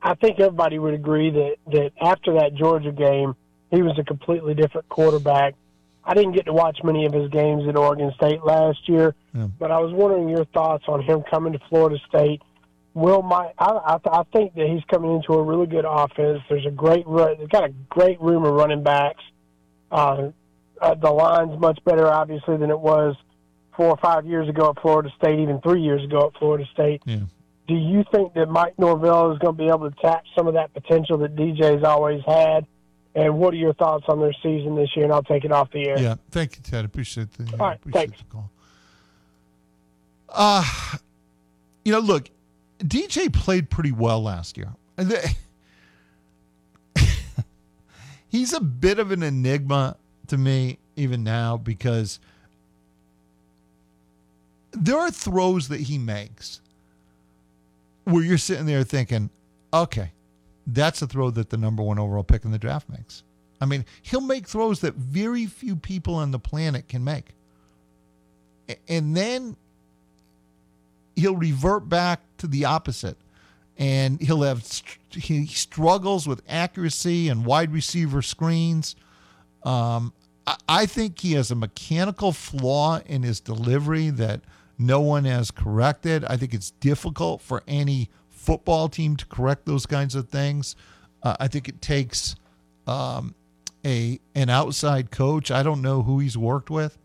I think everybody would agree that that after that Georgia game, he was a completely different quarterback. I didn't get to watch many of his games at Oregon State last year, yeah. but I was wondering your thoughts on him coming to Florida State. Will my I, I, I think that he's coming into a really good offense. There's a great run. They've got a great room of running backs. Uh, uh, the line's much better, obviously, than it was four or five years ago at Florida State, even three years ago at Florida State. Yeah. Do you think that Mike Norvell is going to be able to tap some of that potential that DJ's always had? And what are your thoughts on their season this year? And I'll take it off the air. Yeah, thank you, Ted. Appreciate the, All right, appreciate thanks. the call. Uh, you know, look, DJ played pretty well last year. He's a bit of an enigma to me even now because there are throws that he makes where you're sitting there thinking, okay, that's a throw that the number one overall pick in the draft makes. I mean, he'll make throws that very few people on the planet can make. And then he'll revert back to the opposite. And he'll have, he struggles with accuracy and wide receiver screens. Um, I, think he has a mechanical flaw in his delivery that no one has corrected. I think it's difficult for any football team to correct those kinds of things. Uh, I think it takes um, a an outside coach. I don't know who he's worked with,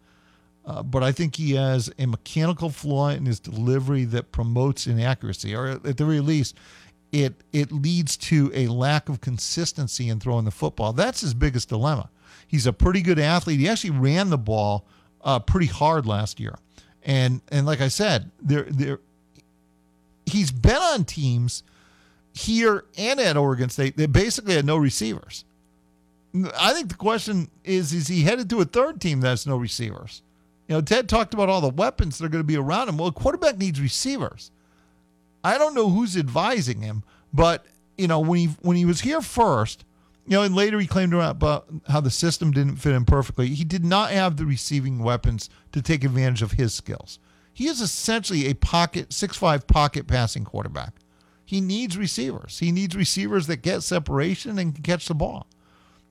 uh, but I think he has a mechanical flaw in his delivery that promotes inaccuracy, or at the very least, it it leads to a lack of consistency in throwing the football. That's his biggest dilemma. He's a pretty good athlete. He actually ran the ball uh, pretty hard last year, and and like I said, there there he's been on teams here and at Oregon State that basically had no receivers. I think the question is: Is he headed to a third team that has no receivers? You know, Ted talked about all the weapons that are going to be around him. Well, a quarterback needs receivers. I don't know who's advising him, but you know, when he when he was here first, you know, and later he claimed about how the system didn't fit him perfectly. He did not have the receiving weapons to take advantage of his skills. He is essentially a pocket six five pocket passing quarterback. He needs receivers. He needs receivers that get separation and can catch the ball.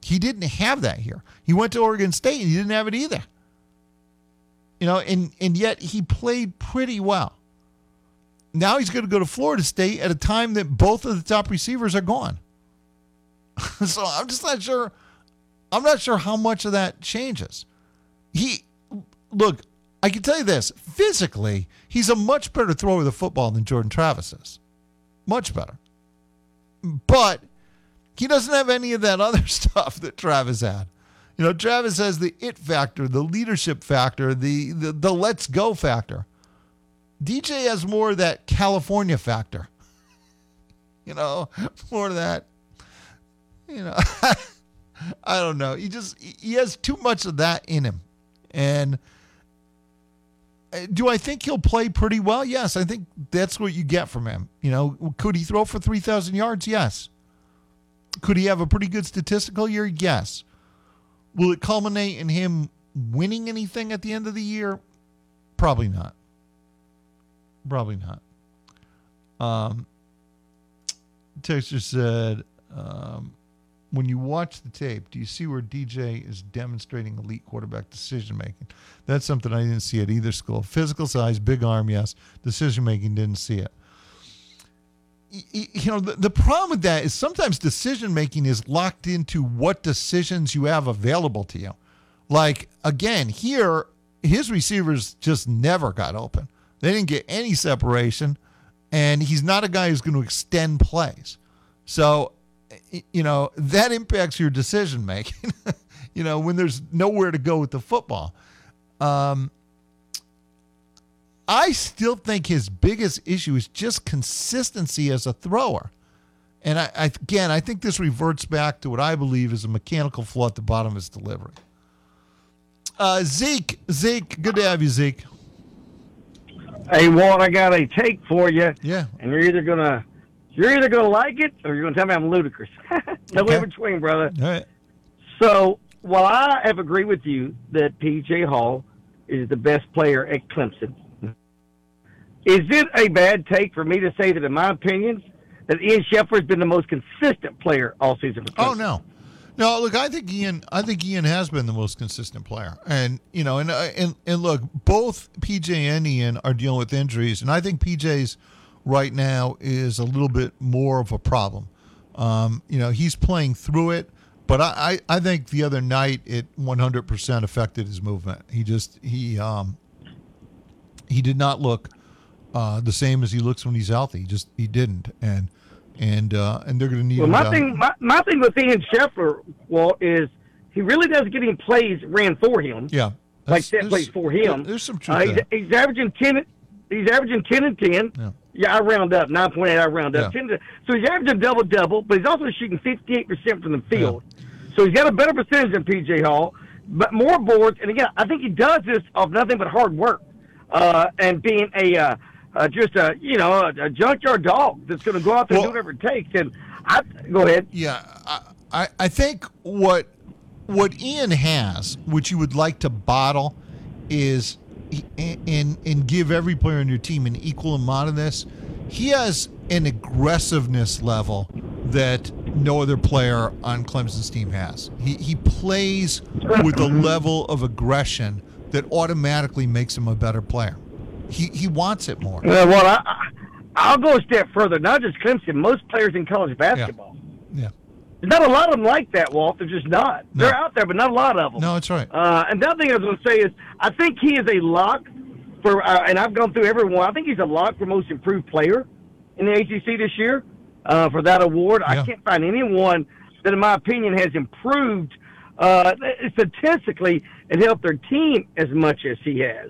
He didn't have that here. He went to Oregon State and he didn't have it either. You know, and and yet he played pretty well. Now he's going to go to Florida State at a time that both of the top receivers are gone. so I'm just not sure. I'm not sure how much of that changes. He look. I can tell you this: physically, he's a much better thrower of the football than Jordan Travis is. Much better. But he doesn't have any of that other stuff that Travis had. You know, Travis has the it factor, the leadership factor, the the, the let's go factor. DJ has more of that California factor. You know, more of that. You know, I don't know. He just he has too much of that in him. And uh, do I think he'll play pretty well? Yes, I think that's what you get from him. You know, could he throw for 3,000 yards? Yes. Could he have a pretty good statistical year? Yes. Will it culminate in him winning anything at the end of the year? Probably not. Probably not. Um, Texter said, um, when you watch the tape, do you see where DJ is demonstrating elite quarterback decision making? That's something I didn't see at either school. Physical size, big arm, yes. Decision making, didn't see it. You know, the, the problem with that is sometimes decision making is locked into what decisions you have available to you. Like, again, here, his receivers just never got open. They didn't get any separation, and he's not a guy who's going to extend plays. So, you know, that impacts your decision making, you know, when there's nowhere to go with the football. Um, I still think his biggest issue is just consistency as a thrower. And I, I, again, I think this reverts back to what I believe is a mechanical flaw at the bottom of his delivery. Uh, Zeke, Zeke, good to have you, Zeke. Hey, Walt, I got a take for you. Yeah. And you're either gonna you're either gonna like it or you're gonna tell me I'm ludicrous. no Okay. in between, brother. All right. So while I have agreed with you that PJ Hall is the best player at Clemson, is it a bad take for me to say that, in my opinion, that Ian Schieffelin has been the most consistent player all season for Oh no, no. Look, I think Ian. I think Ian has been the most consistent player, and you know, and uh, and and look, both PJ and Ian are dealing with injuries, and I think PJ's right now is a little bit more of a problem. Um, you know, he's playing through it, but I, I, I think the other night it 100% affected his movement. He just he um he did not look uh, the same as he looks when he's healthy. He just he didn't, and and uh, and they're going to need. Well, my thing, my, my thing with Ian Schieffelin, well, is he really does get him plays ran for him. Yeah, like set plays for him. There's some truth Uh, he's, there. he's averaging ten. He's averaging ten and ten. Yeah. I round up nine point eight. I round up Yeah. ten. To, so he's averaging double double, but he's also shooting fifty eight percent from the field. So he's got a better percentage than PJ Hall, but more boards. And again, I think he does this off nothing but hard work uh, and being a uh, uh, just a you know a, a junkyard dog that's going to go out there and do whatever it takes. And I go ahead. Yeah, I, I, I think what what Ian has, which you would like to bottle, is and and give every player on your team an equal amount of this. He has an aggressiveness level that no other player on Clemson's team has. He he plays with a level of aggression that automatically makes him a better player. He he wants it more. Uh, well, I, I'll go a step further. Not just Clemson, most players in college basketball. Yeah. There's not a lot of them like that, Walt. They're just not. They're out there, but not a lot of them. No, that's right. Uh, and the other thing I was going to say is, I think he is a lock for, uh, and I've gone through everyone. I think he's a lock for most improved player in the ACC this year uh, for that award. Yeah. I can't find anyone that, in my opinion, has improved uh, statistically and helped their team as much as he has.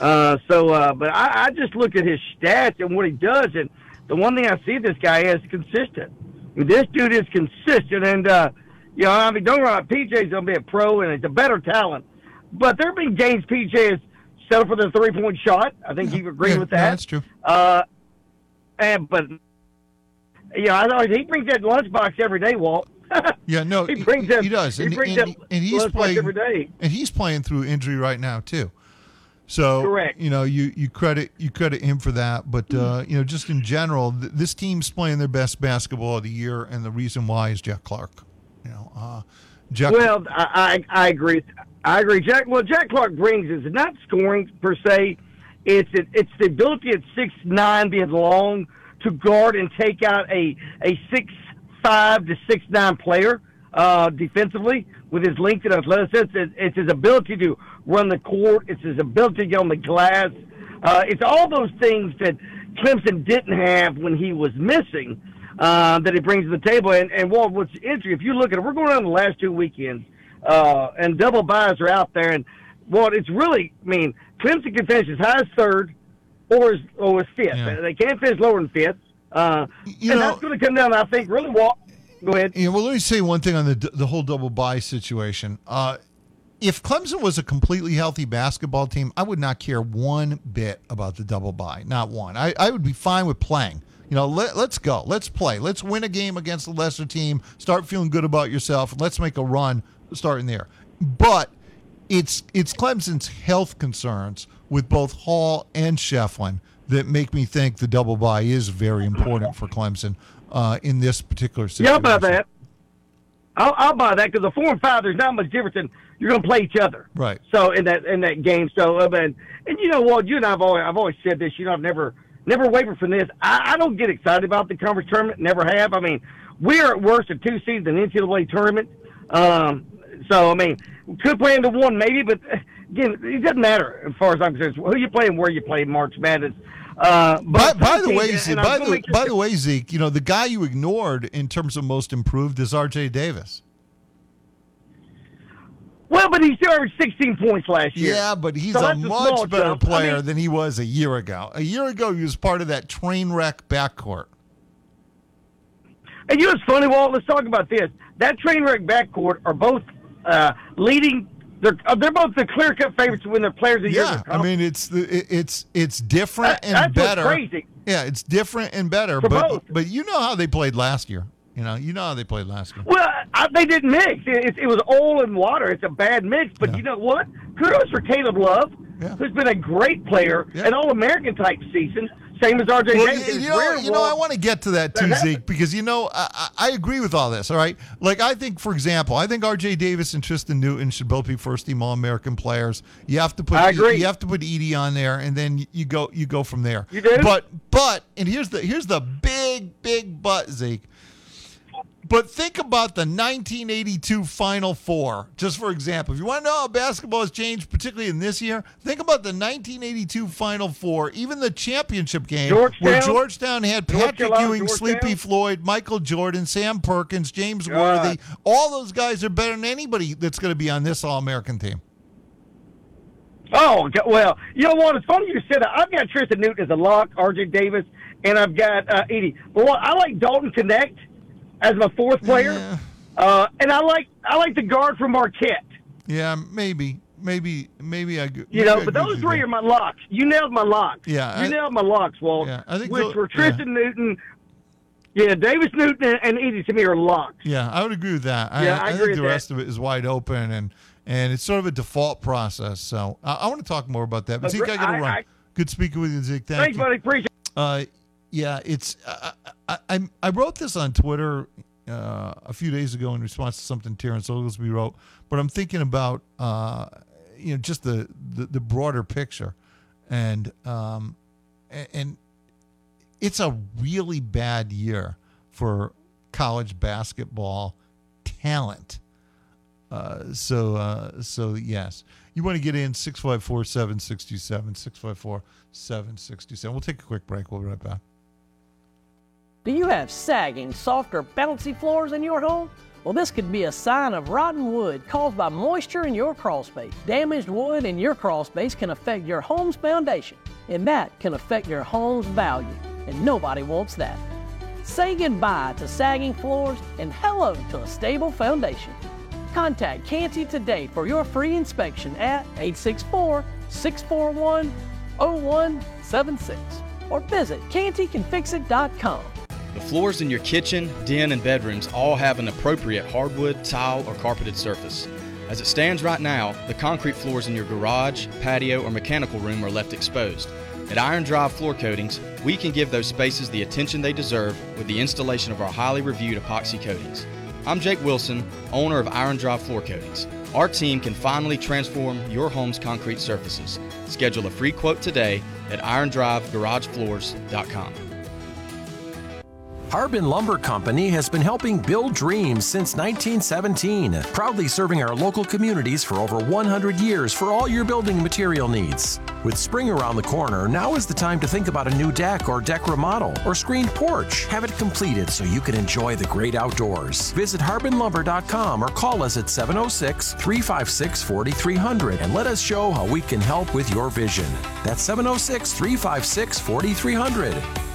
Uh, so, uh, but I, I just look at his stats and what he does, and the one thing I see this guy is consistent. This dude is consistent, and uh, you know, I mean, don't worry, PJ's gonna be a pro, and it's a better talent. But there have been games PJ has settled for the three point shot. I think you agree with that. Yeah, that's true. Uh, and but yeah, I know he brings that lunchbox every day, Walt. Yeah, no, he brings that. he does, He and, brings and- that and he's lunchbox playing every day. and he's playing through injury right now too. So Correct. you know, you you credit you credit him for that, but uh, you know, just in general, th- this team's playing their best basketball of the year, and the reason why is Jack Clark. You know, uh, Jack. Well, I, I I agree. I agree. Jack. Well, Jack Clark brings is not scoring per se. It's it, it's the ability at six nine being long to guard and take out a a six five to six nine player uh, defensively with his length and athleticism. It's, it's his ability to run the court. It's his ability to get on the glass. Uh, it's all those things that Clemson didn't have when he was missing uh, that he brings to the table. And, and Walt, what's interesting, if you look at it, we're going on the last two weekends, uh, and double byes are out there. And Walt, it's really, I mean, Clemson can finish as high as third or as, or as fifth. They can't finish lower than fifth. Uh, and that's going to come down, I think, really, Walt. Go ahead. Yeah, well, let me say one thing on the the whole double bye situation. Uh, if Clemson was a completely healthy basketball team, I would not care one bit about the double bye. Not one. I, I would be fine with playing. You know, let, let's go. Let's play. Let's win a game against a lesser team. Start feeling good about yourself. Let's make a run starting there. But it's it's Clemson's health concerns with both Hall and Schieffelin that make me think the double bye is very important for Clemson uh, in this particular situation. Yeah, I'll buy that. I'll, I'll buy that because the four and five, there's not much difference in you're going to play each other. Right. So in that in that game, so I mean, and you know what, you and I've always I've always said this. You know, I've never never wavered from this. I, I don't get excited about the conference tournament. Never have. I mean, we are at worst a two seed in the NCAA tournament. Um, so I mean, could play into one maybe, but again, it doesn't matter as far as I'm concerned. Who you playing, where you play, March Madness. Uh, By, but by the way, Zeke, by the by the way, Zeke, you know the guy you ignored in terms of most improved is R.J. Davis. Well, but he still averaged 16 points last year. Yeah, but he's So a much better jump. I player mean, than he was a year ago. A year ago, he was part of that train wreck backcourt. And you know what's funny, Walt? Let's talk about this. That train wreck backcourt are both uh, leading. They're uh, they're both the clear cut favorites to win their players of the year. Yeah, I mean it's the it's it's different That- and that's what's better. crazy. Yeah, it's different and better. For but both. but you know how they played last year. You know you know how they played last year. Well, I, they didn't mix. It, it was oil and water. It's a bad mix. But you know what? Kudos for Caleb Love, who's been a great player, an All American type season, same as RJ Well, Davis. you, know, you know, I want to get to that too. Zeke, because you know, I, I agree with all this. All right, like I think, for example, I think R.J. Davis and Tristan Newton should both be first team All American players. You have to put, I agree. You have to put Edey on there, and then you go, you go from there. You do? But but and here's the here's the big big but Zeke. But think about the 1982 Final Four, just for example. If you want to know how basketball has changed, particularly in this year, think about the 1982 Final Four, even the championship game, where Georgetown? Georgetown had Patrick Ewing, Georgetown? Sleepy Floyd, Michael Jordan, Sam Perkins, James God. Worthy. All those guys are better than anybody that's going to be on this All American team. Oh, well, you know what? It's funny you said that. I've got Tristan Newton as a lock, RJ Davis, and I've got uh, Edey. But what, I like Dalton Knecht as my fourth player, uh, and I like I like the guard from Marquette. Yeah, maybe, maybe, maybe I. You know, I but those three you are my locks. You nailed my locks. Yeah, you I- nailed my locks, Walt. Yeah, I think which were Tristan Newton. Yeah, Davis Newton and Edey to me are locks. Yeah, I would agree with that. Yeah, I I, agree think the that. rest of it is wide open, and and it's sort of a default process. So I, I want to talk more about that. But Zeke, I got to I- run. I- Good speaking with you, Zeke. Thank Thanks, you. buddy. Appreciate. It. Uh, yeah, it's I, I, I wrote this on Twitter uh, a few days ago in response to something Terrence Oglesby wrote, but I'm thinking about uh, you know just the, the the broader picture, and um, and it's a really bad year for college basketball talent. Uh, so, uh, so yes, you want to get in 654 767, 654 767. We'll take a quick break. We'll be right back. Do you have sagging, soft, or bouncy floors in your home? Well, this could be a sign of rotten wood caused by moisture in your crawl space. Damaged wood in your crawl space can affect your home's foundation, and that can affect your home's value, and nobody wants that. Say goodbye to sagging floors and hello to a stable foundation. Contact Canty today for your free inspection at 864 641 0176 or visit cantycanfixit.com. The floors in your kitchen, den, and bedrooms all have an appropriate hardwood, tile, or carpeted surface. As it stands right now, the concrete floors in your garage, patio, or mechanical room are left exposed. At Iron Drive Floor Coatings, we can give those spaces the attention they deserve with the installation of our highly reviewed epoxy coatings. I'm Jake Wilson, owner of Iron Drive Floor Coatings. Our team can finally transform your home's concrete surfaces. Schedule a free quote today at irondrivegaragefloors.com. Harbin Lumber Company has been helping build dreams since 1917, proudly serving our local communities for over 100 years for all your building material needs. With spring around the corner, now is the time to think about a new deck or deck remodel or screened porch. Have it completed so you can enjoy the great outdoors. Visit harbinlumber.com or call us at 706 356 4300 and let us show how we can help with your vision. That's 706 356 4300.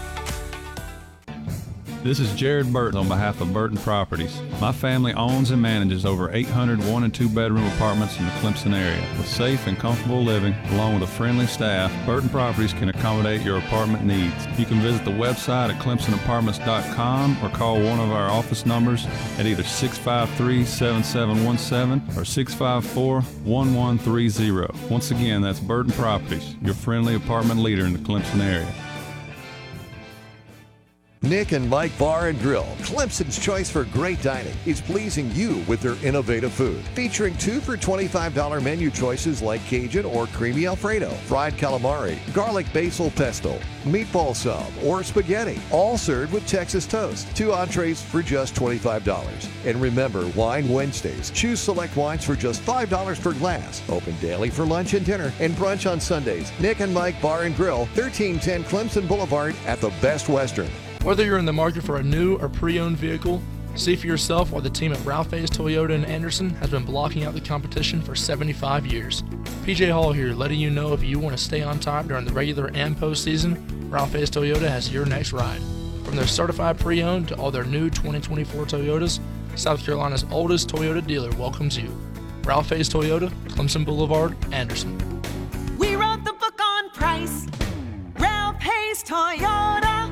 This is Jared Burton on behalf of Burton Properties. My family owns and manages over 800 one and two bedroom apartments in the Clemson area. With safe and comfortable living, along with a friendly staff, Burton Properties can accommodate your apartment needs. You can visit the website at clemsonapartments.com or call one of our office numbers at either 653 7717 or 654 1130. Once again, that's Burton Properties, your friendly apartment leader in the Clemson area. Nick and Mike Bar and Grill, Clemson's choice for great dining, is pleasing you with their innovative food. Featuring two for $25 menu choices like Cajun or creamy Alfredo, fried calamari, garlic basil pesto, meatball sub, or spaghetti, all served with Texas toast. Two entrees for just $25. And remember, Wine Wednesdays. Choose select wines for just $5 per glass. Open daily for lunch and dinner and brunch on Sundays. Nick and Mike Bar and Grill, 1310 Clemson Boulevard at the Best Western. Whether you're in the market for a new or pre owned vehicle, see for yourself why the team at Ralph Hayes Toyota in Anderson has been blocking out the competition for 75 years. PJ Hall here, letting you know if you want to stay on top during the regular and postseason, Ralph Hayes Toyota has your next ride. From their certified pre owned to all their new 2024 Toyotas, South Carolina's oldest Toyota dealer welcomes you. Ralph Hayes Toyota, Clemson Boulevard, Anderson. We wrote the book on price. Ralph Hayes Toyota.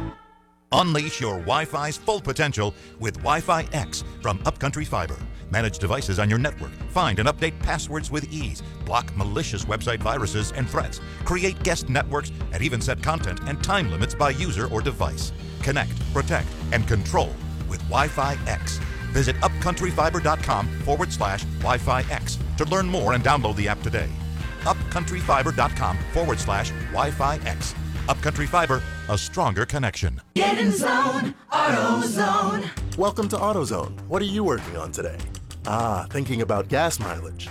Unleash your Wi Fi's full potential with Wi Fi X from Upcountry Fiber. Manage devices on your network. Find and update passwords with ease. Block malicious website viruses and threats. Create guest networks and even set content and time limits by user or device. Connect, protect, and control with Wi Fi X. Visit upcountryfiber.com forward slash Wi Fi X to learn more and download the app today. Upcountryfiber.com forward slash Wi Fi X. Upcountry Fiber, a stronger connection. Get in zone, AutoZone. Welcome to AutoZone. What are you working on today? Ah, thinking about gas mileage.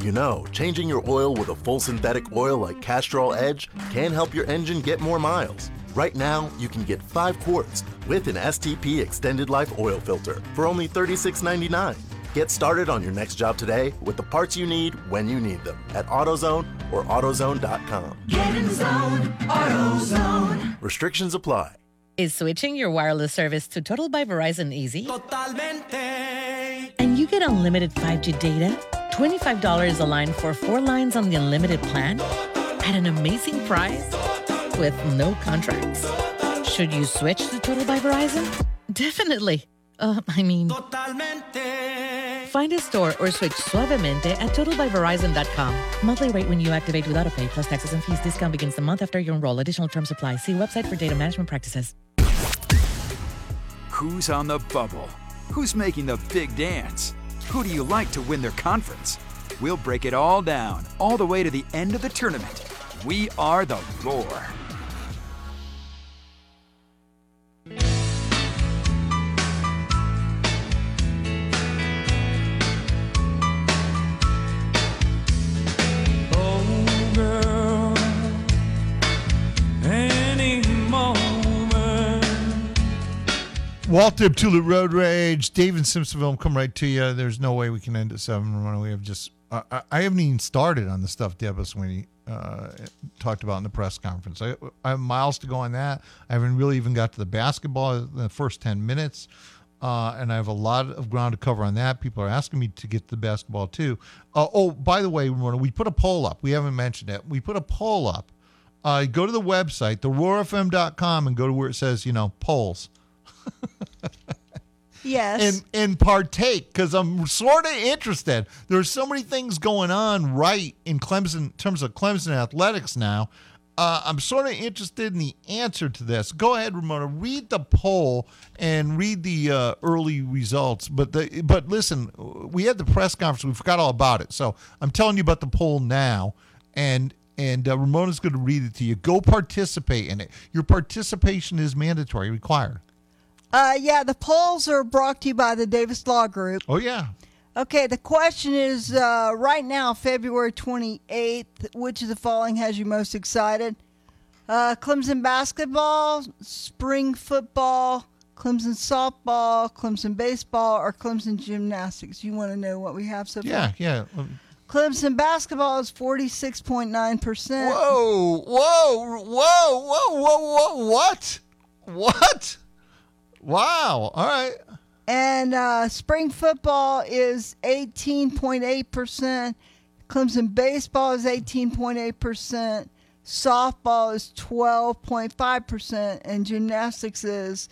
You know, changing your oil with a full synthetic oil like Castrol Edge can help your engine get more miles. Right now, you can get 5 quarts with an STP extended life oil filter for only $36.99. Get started on your next job today with the parts you need when you need them at AutoZone or AutoZone.com. Get in zone, AutoZone. Restrictions apply. Is switching your wireless service to Total by Verizon easy? Totalmente. And you get unlimited 5G data, $25 a line for four lines on the unlimited plan at an amazing price with no contracts. Should you switch to Total by Verizon? Definitely. Uh, I mean, find a store or switch suavemente at totalbyverizon.com. Monthly rate when you activate without a pay plus taxes and fees. Discount begins the month after you enroll. Additional terms apply. See website for data management practices. Who's on the bubble? Who's making the big dance? Who do you like to win their conference? We'll break it all down, all the way to the end of the tournament. We are the Roar. Walter Tulip Road Rage, David Simpsonville, come right to you. There's no way we can end at seven. Ramona. We have just, uh, I, haven't even started on the stuff Dabo Swinney uh, talked about in the press conference. I, I have miles to go on that. I haven't really even got to the basketball in the first 10 minutes. Uh, and I have a lot of ground to cover on that. People are asking me to get to the basketball too. Uh, oh, by the way, we put a poll up. We haven't mentioned it. We put a poll up. Uh, go to the website, theroarfm.com, and go to where it says, you know, polls. Yes. and and partake because I'm sort of interested. There's so many things going on right in Clemson in terms of Clemson athletics now. Uh, I'm sort of interested in the answer to this. Go ahead, Ramona. Read the poll and read the uh, early results. But the but listen, we had the press conference. We forgot all about it. So I'm telling you about the poll now, and and uh, Ramona's going to read it to you. Go participate in it. Your participation is mandatory, required. Uh, yeah, the polls are brought to you by the Davis Law Group. Oh yeah. Okay, the question is uh, right now, February 28th, which of the following has you most excited? Uh, Clemson basketball, spring football, Clemson softball, Clemson baseball, or Clemson gymnastics? You want to know what we have so far? Yeah, yeah. Um, Clemson basketball is 46.9%. Whoa, whoa, whoa, whoa, whoa, whoa, what? What? Wow. All right. And uh, spring football is 18.8%. Clemson baseball is 18.8%. Softball is 12.5%. And gymnastics is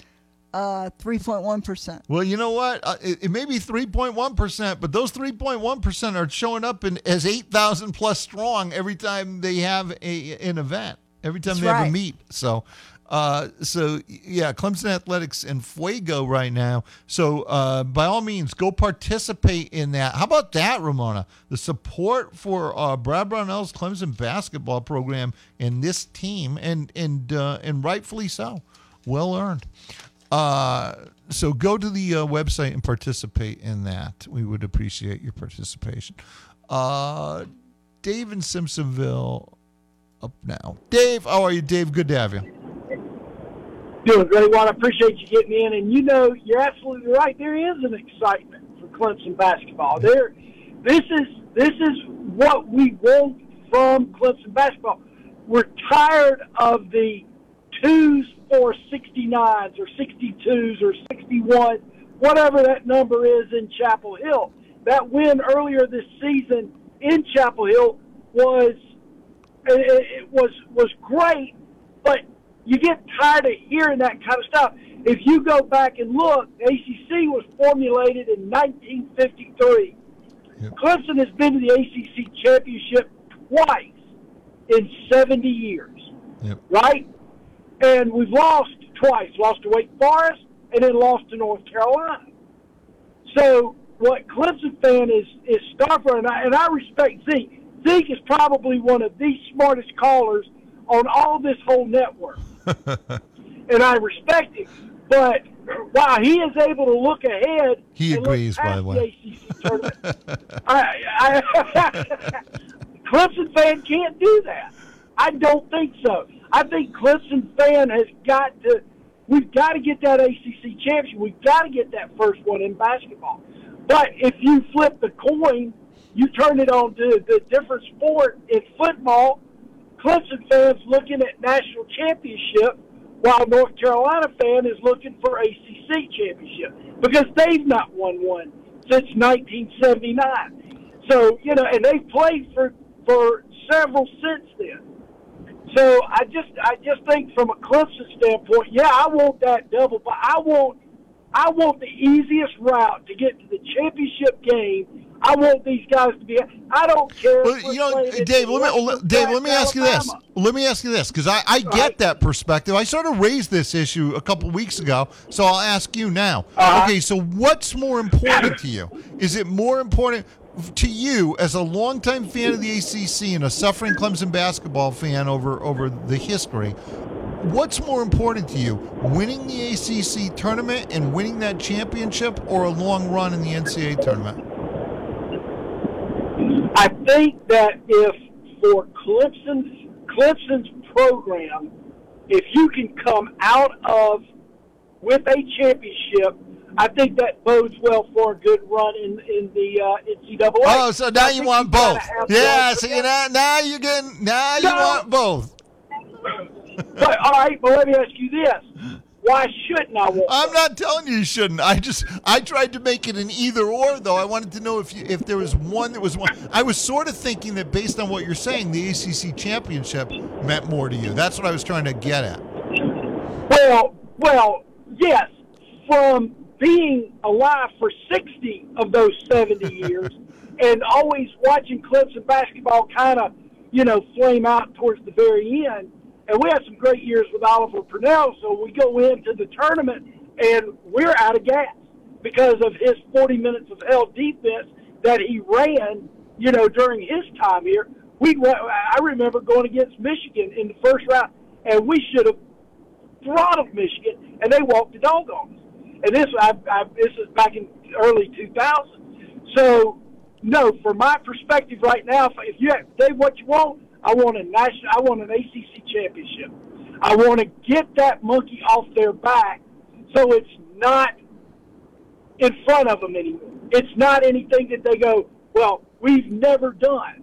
uh, 3.1%. Well, you know what? Uh, it, it may be 3.1%, but those 3.1% are showing up in, as 8,000 plus strong every time they have a, an event, every time That's they have a meet. So, uh, so yeah, Clemson Athletics and Fuego right now. So, uh, by all means, go participate in that. How about that, Ramona? The support for uh, Brad Brownell's Clemson basketball program and this team, and and uh, and rightfully so, well earned. Uh, so go to the uh, website and participate in that. We would appreciate your participation. Dave in Simpsonville up now. Dave, how are you, Dave? Good to have you. Doing great, Juan. I appreciate you getting in. And you know, you're absolutely right. There is an excitement for Clemson basketball. There, this is this is what we want from Clemson basketball. We're tired of the twos for 69s or 62s or 61, whatever that number is in Chapel Hill. That win earlier this season in Chapel Hill was it, it was was great, but you get tired of hearing that kind of stuff. If you go back and look, the ACC was formulated in 1953. Clemson has been to the ACC championship twice in 70 years, right? And we've lost twice. Lost to Wake Forest and then lost to North Carolina. So what Clemson fan is is Starfer, and I, and I respect Zeke. Zeke is probably one of the smartest callers on all this whole network, and I respect him. But while he is able to look ahead, He agrees, by the way. I, I, Clemson fan can't do that. I don't think so. I think Clemson fan has got to. We've got to get that ACC championship. We've got to get that first one in basketball. But if you flip the coin, you turn it on to the different sport in football. Clemson fans looking at national championship, while North Carolina fan is looking for ACC championship because they've not won one since 1979. So you know, and they've played for for several since then. So I just I just think from a Clemson standpoint, yeah, I want that double, but I want I want the easiest route to get to the championship game. I want these guys to be. I don't care. Well, you know, Dave, let me let- Dave, let me ask you this. Let me ask you this because I, I get that perspective. I sort of raised this issue a couple weeks ago, so I'll ask you now. Uh-huh. Okay, so what's more important to you? Is it more important to you as a longtime fan of the ACC and a suffering Clemson basketball fan over over the history? What's more important to you, winning the ACC tournament and winning that championship, or a long run in the NCAA tournament? I think that if for Clemson's Clemson's program, if you can come out of with a championship, I think that bodes well for a good run in in the uh, NCAA. Oh, so now I you want both? Yeah. See, now, now you're getting. Now you No. want both. But all right, but let me ask you this: Why shouldn't I want? I'm not telling you you shouldn't. I just I tried to make it an either or though. I wanted to know if you, if there was one that was one. I was sort of thinking that based on what you're saying, the ACC championship meant more to you. That's what I was trying to get at. Well, well, yes. From being alive for 60 of those 70 years and always watching Clemson basketball kind of, you know, flame out towards the very end. And we had some great years with Oliver Purnell, so we go into the tournament and we're out of gas because of his 40 minutes of hell defense that he ran, you know, during his time here. We, I remember going against Michigan in the first round, and we should have throttled Michigan, and they walked the dog on us. And this, I, I, this is back in early 2000. So, no, from my perspective right now, if, you have, Dave, what you want, I want a national, I want an ACC championship. I want to get that monkey off their back, so it's not in front of them anymore. It's not anything that they go, well, we've never done.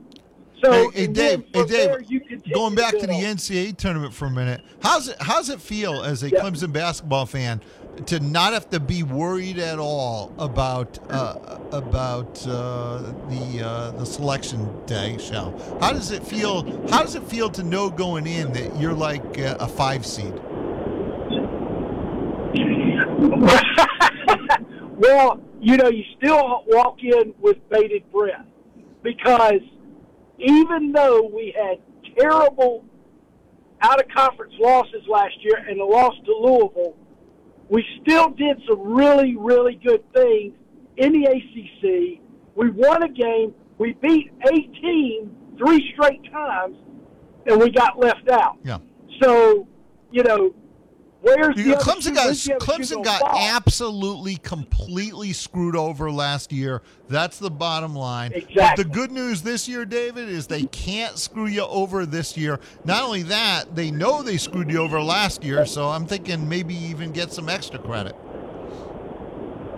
So, hey, hey Dave, hey Dave, going back to the on. NCAA tournament for a minute. How's it how's it feel as a Clemson basketball fan to not have to be worried at all about uh, about uh, the uh, the selection day show? How does it feel? How does it feel to know going in that you're like uh, a five seed? well, you know, you still walk in with bated breath because even though we had terrible out of conference losses last year and a loss to Louisville, we still did some really, really good things in the ACC. We won a game. We beat a team three straight times, and we got left out. Yeah. So, you know, where's the Clemson got where's the other shoe Clemson got absolutely completely screwed over last year. That's the bottom line. But the good news this year, David, is they can't screw you over this year. Not only that, they know they screwed you over last year, so I'm thinking maybe even get some extra credit.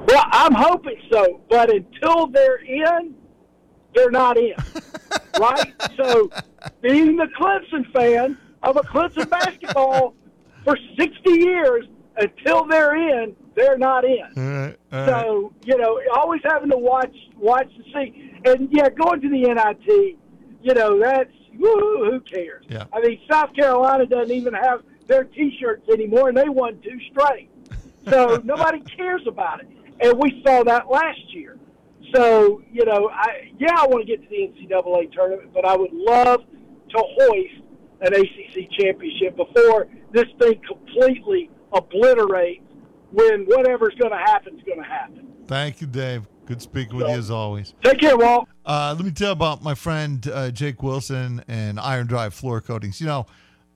Well, I'm hoping so, but until they're in, they're not in. right? So, being the Clemson fan of a Clemson basketball for 60 years, until they're in, they're not in. So, you know, always having to watch watch to see. And yeah, going to the NIT, you know, that's who cares? Yeah. I mean, South Carolina doesn't even have their T-shirts anymore, and they won two straight. So nobody cares about it, and we saw that last year. So you know, I yeah, I want to get to the NCAA tournament, but I would love to hoist an ACC championship before this thing completely obliterates. When whatever's going to happen is going to happen. Thank you, Dave. Good speaking with you as always. Take care, Walt. Uh, let me tell you about my friend uh, Jake Wilson and Iron Drive Floor Coatings. You know,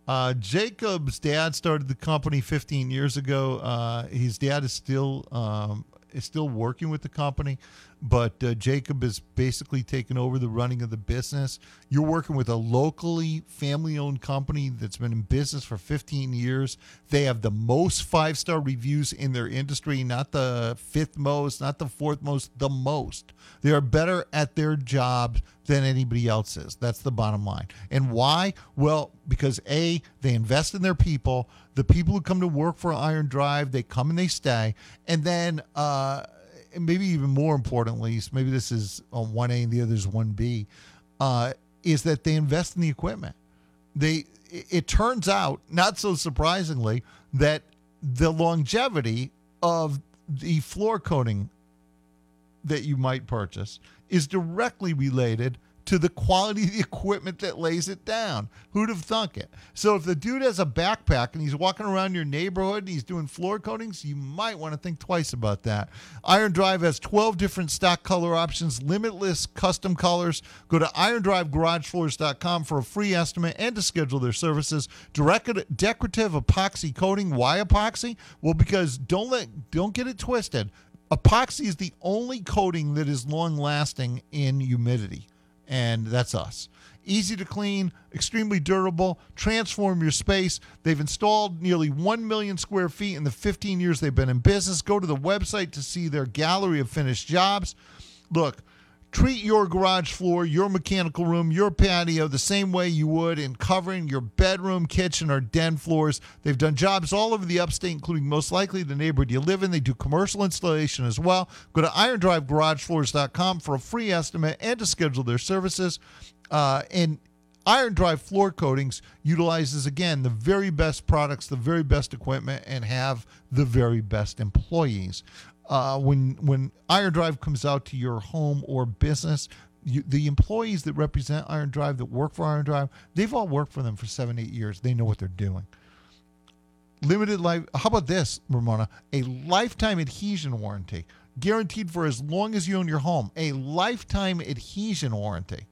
uh, Jacob's dad started the company 15 years ago. Uh, his dad is still um, is still working with the company, but uh, Jacob has basically taken over the running of the business. You're working with a locally family owned company that's been in business for 15 years. They have the most five star reviews in their industry, not the fifth most, not the fourth most, the most. They are better at their job than anybody else is. That's the bottom line. And why? Well, because A, they invest in their people. The people who come to work for Iron Drive, they come and they stay. And then, uh, and maybe even more importantly, maybe this is on 1A and the other is 1B, uh, is that they invest in the equipment. They it turns out, not so surprisingly, that the longevity of the floor coating that you might purchase is directly related to the quality of the equipment that lays it down. Who'd have thunk it? So if the dude has a backpack and he's walking around your neighborhood and he's doing floor coatings, you might want to think twice about that. Iron Drive has 12 different stock color options, limitless custom colors. Go to irondrivegaragebfloors.com for a free estimate and to schedule their services. Direct decorative epoxy coating. Why epoxy? Well, because don't let don't get it twisted. Epoxy is the only coating that is long lasting in humidity. And that's us. Easy to clean, extremely durable, transform your space. They've installed nearly 1 million square feet in the 15 years they've been in business. Go to the website to see their gallery of finished jobs. Look, treat your garage floor, your mechanical room, your patio the same way you would in covering your bedroom, kitchen, or den floors. They've done jobs all over the upstate, including most likely the neighborhood you live in. They do commercial installation as well. Go to irondrivegaragebfloors.com for a free estimate and to schedule their services. Uh, and Iron Drive Floor Coatings utilizes, again, the very best products, the very best equipment, and have the very best employees. Uh, when when Iron Drive comes out to your home or business, you, the employees that represent Iron Drive, that work for Iron Drive, they've all worked for them for seven, eight years. They know what they're doing. Limited life. How about this, Ramona? A lifetime adhesion warranty, guaranteed for as long as you own your home. A lifetime adhesion warranty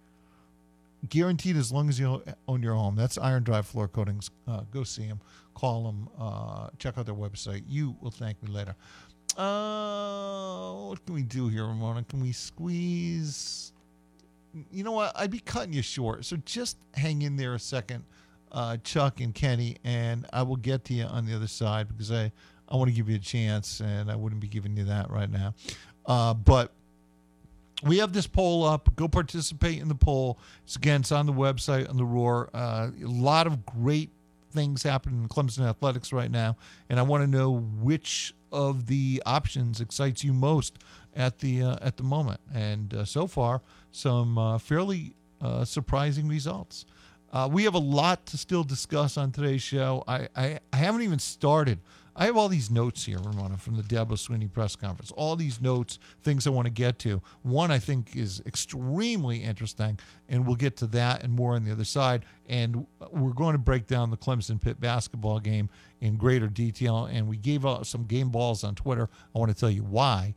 guaranteed as long as you own your home. That's Iron Drive Floor Coatings. Uh, go see them, call them, uh, check out their website. You will thank me later. Uh, what can we do here, Ramona? Can we squeeze? You know what? I'd be cutting you short, so just hang in there a second, uh, Chuck and Kenny, and I will get to you on the other side because I I want to give you a chance, and I wouldn't be giving you that right now. Uh, but we have this poll up. Go participate in the poll. It's again, it's on the website on the Roar. Uh, a lot of great things happening in Clemson athletics right now, and I want to know which of the options excites you most at the uh, at the moment. And uh, so far, some uh, fairly uh, surprising results. Uh, we have a lot to still discuss on today's show. I, I, I haven't even started I have all these notes here, Ramona, from the Dabo Swinney press conference. All these notes, things I want to get to. One I think is extremely interesting, and we'll get to that and more on the other side. And we're going to break down the Clemson Pitt basketball game in greater detail. And we gave out some game balls on Twitter. I want to tell you why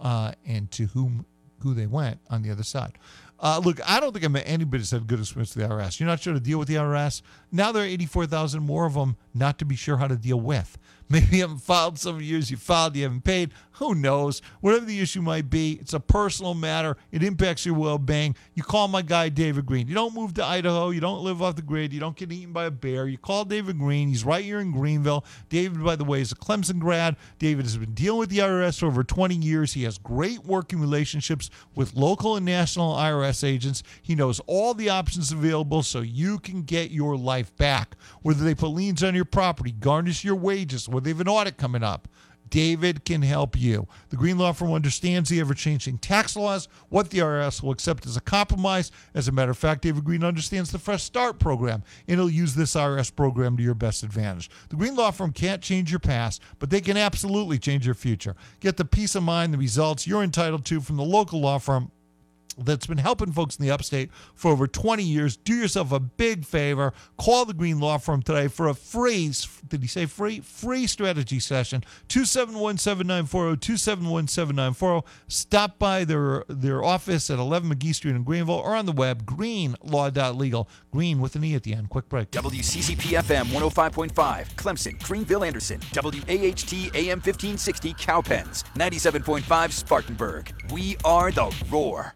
uh, and to whom who they went on the other side. Uh, look, I don't think I met anybody that's had good experience with the IRS. You're not sure to deal with the IRS. Now there are 84,000 more of them not to be sure how to deal with. Maybe you haven't filed some years you filed, you haven't paid. Who knows? Whatever the issue might be, it's a personal matter. It impacts your well being. You call my guy, David Green. You don't move to Idaho. You don't live off the grid. You don't get eaten by a bear. You call David Green. He's right here in Greenville. David, by the way, is a Clemson grad. David has been dealing with the IRS for over 20 years. He has great working relationships with local and national IRS agents. He knows all the options available so you can get your life back. Whether they put liens on your property, garnish your wages, whether they have an audit coming up. David can help you. The Green Law Firm understands the ever changing tax laws, what the IRS will accept as a compromise. As a matter of fact, David Green understands the Fresh Start program, and he'll use this IRS program to your best advantage. The Green Law Firm can't change your past, but they can absolutely change your future. Get the peace of mind, the results you're entitled to from the local law firm that's been helping folks in the upstate for over 20 years. Do yourself a big favor. Call the Green Law Firm today for a free, did he say free? Free strategy session. 271 7940, 271 7940. Stop by their, their office at 11 McGee Street in Greenville or on the web, greenlaw.legal. Green with an E at the end. Quick break. WCCP FM 105.5, Clemson, Greenville, Anderson. WAHT AM 1560, Cowpens. 97.5, Spartanburg. We are the Roar.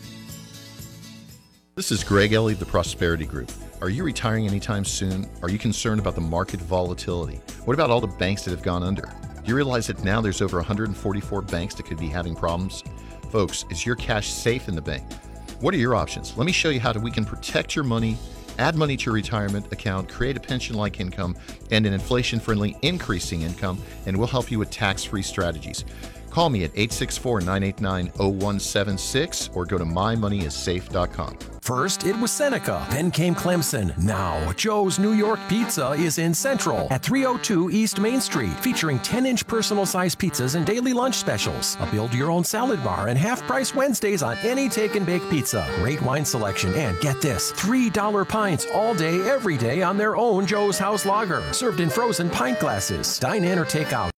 This is Greg Ellie of the Prosperity Group. Are you retiring anytime soon? Are you concerned about the market volatility? What about all the banks that have gone under? Do you realize that now there's over 144 banks that could be having problems? Folks, is your cash safe in the bank? What are your options? Let me show you how we can protect your money, add money to your retirement account, create a pension like income, and an inflation friendly increasing income, and we'll help you with tax free strategies. Call me at 864 989 0176 or go to mymoneyissafe.com. First, it was Seneca, then came Clemson. Now, Joe's New York Pizza is in Central at 302 East Main Street, featuring 10 inch personal size pizzas and daily lunch specials, a build your own salad bar, and half price Wednesdays on any take and bake pizza. Great wine selection, and get this $3 pints all day, every day on their own Joe's House Lager, served in frozen pint glasses. Dine in or take out.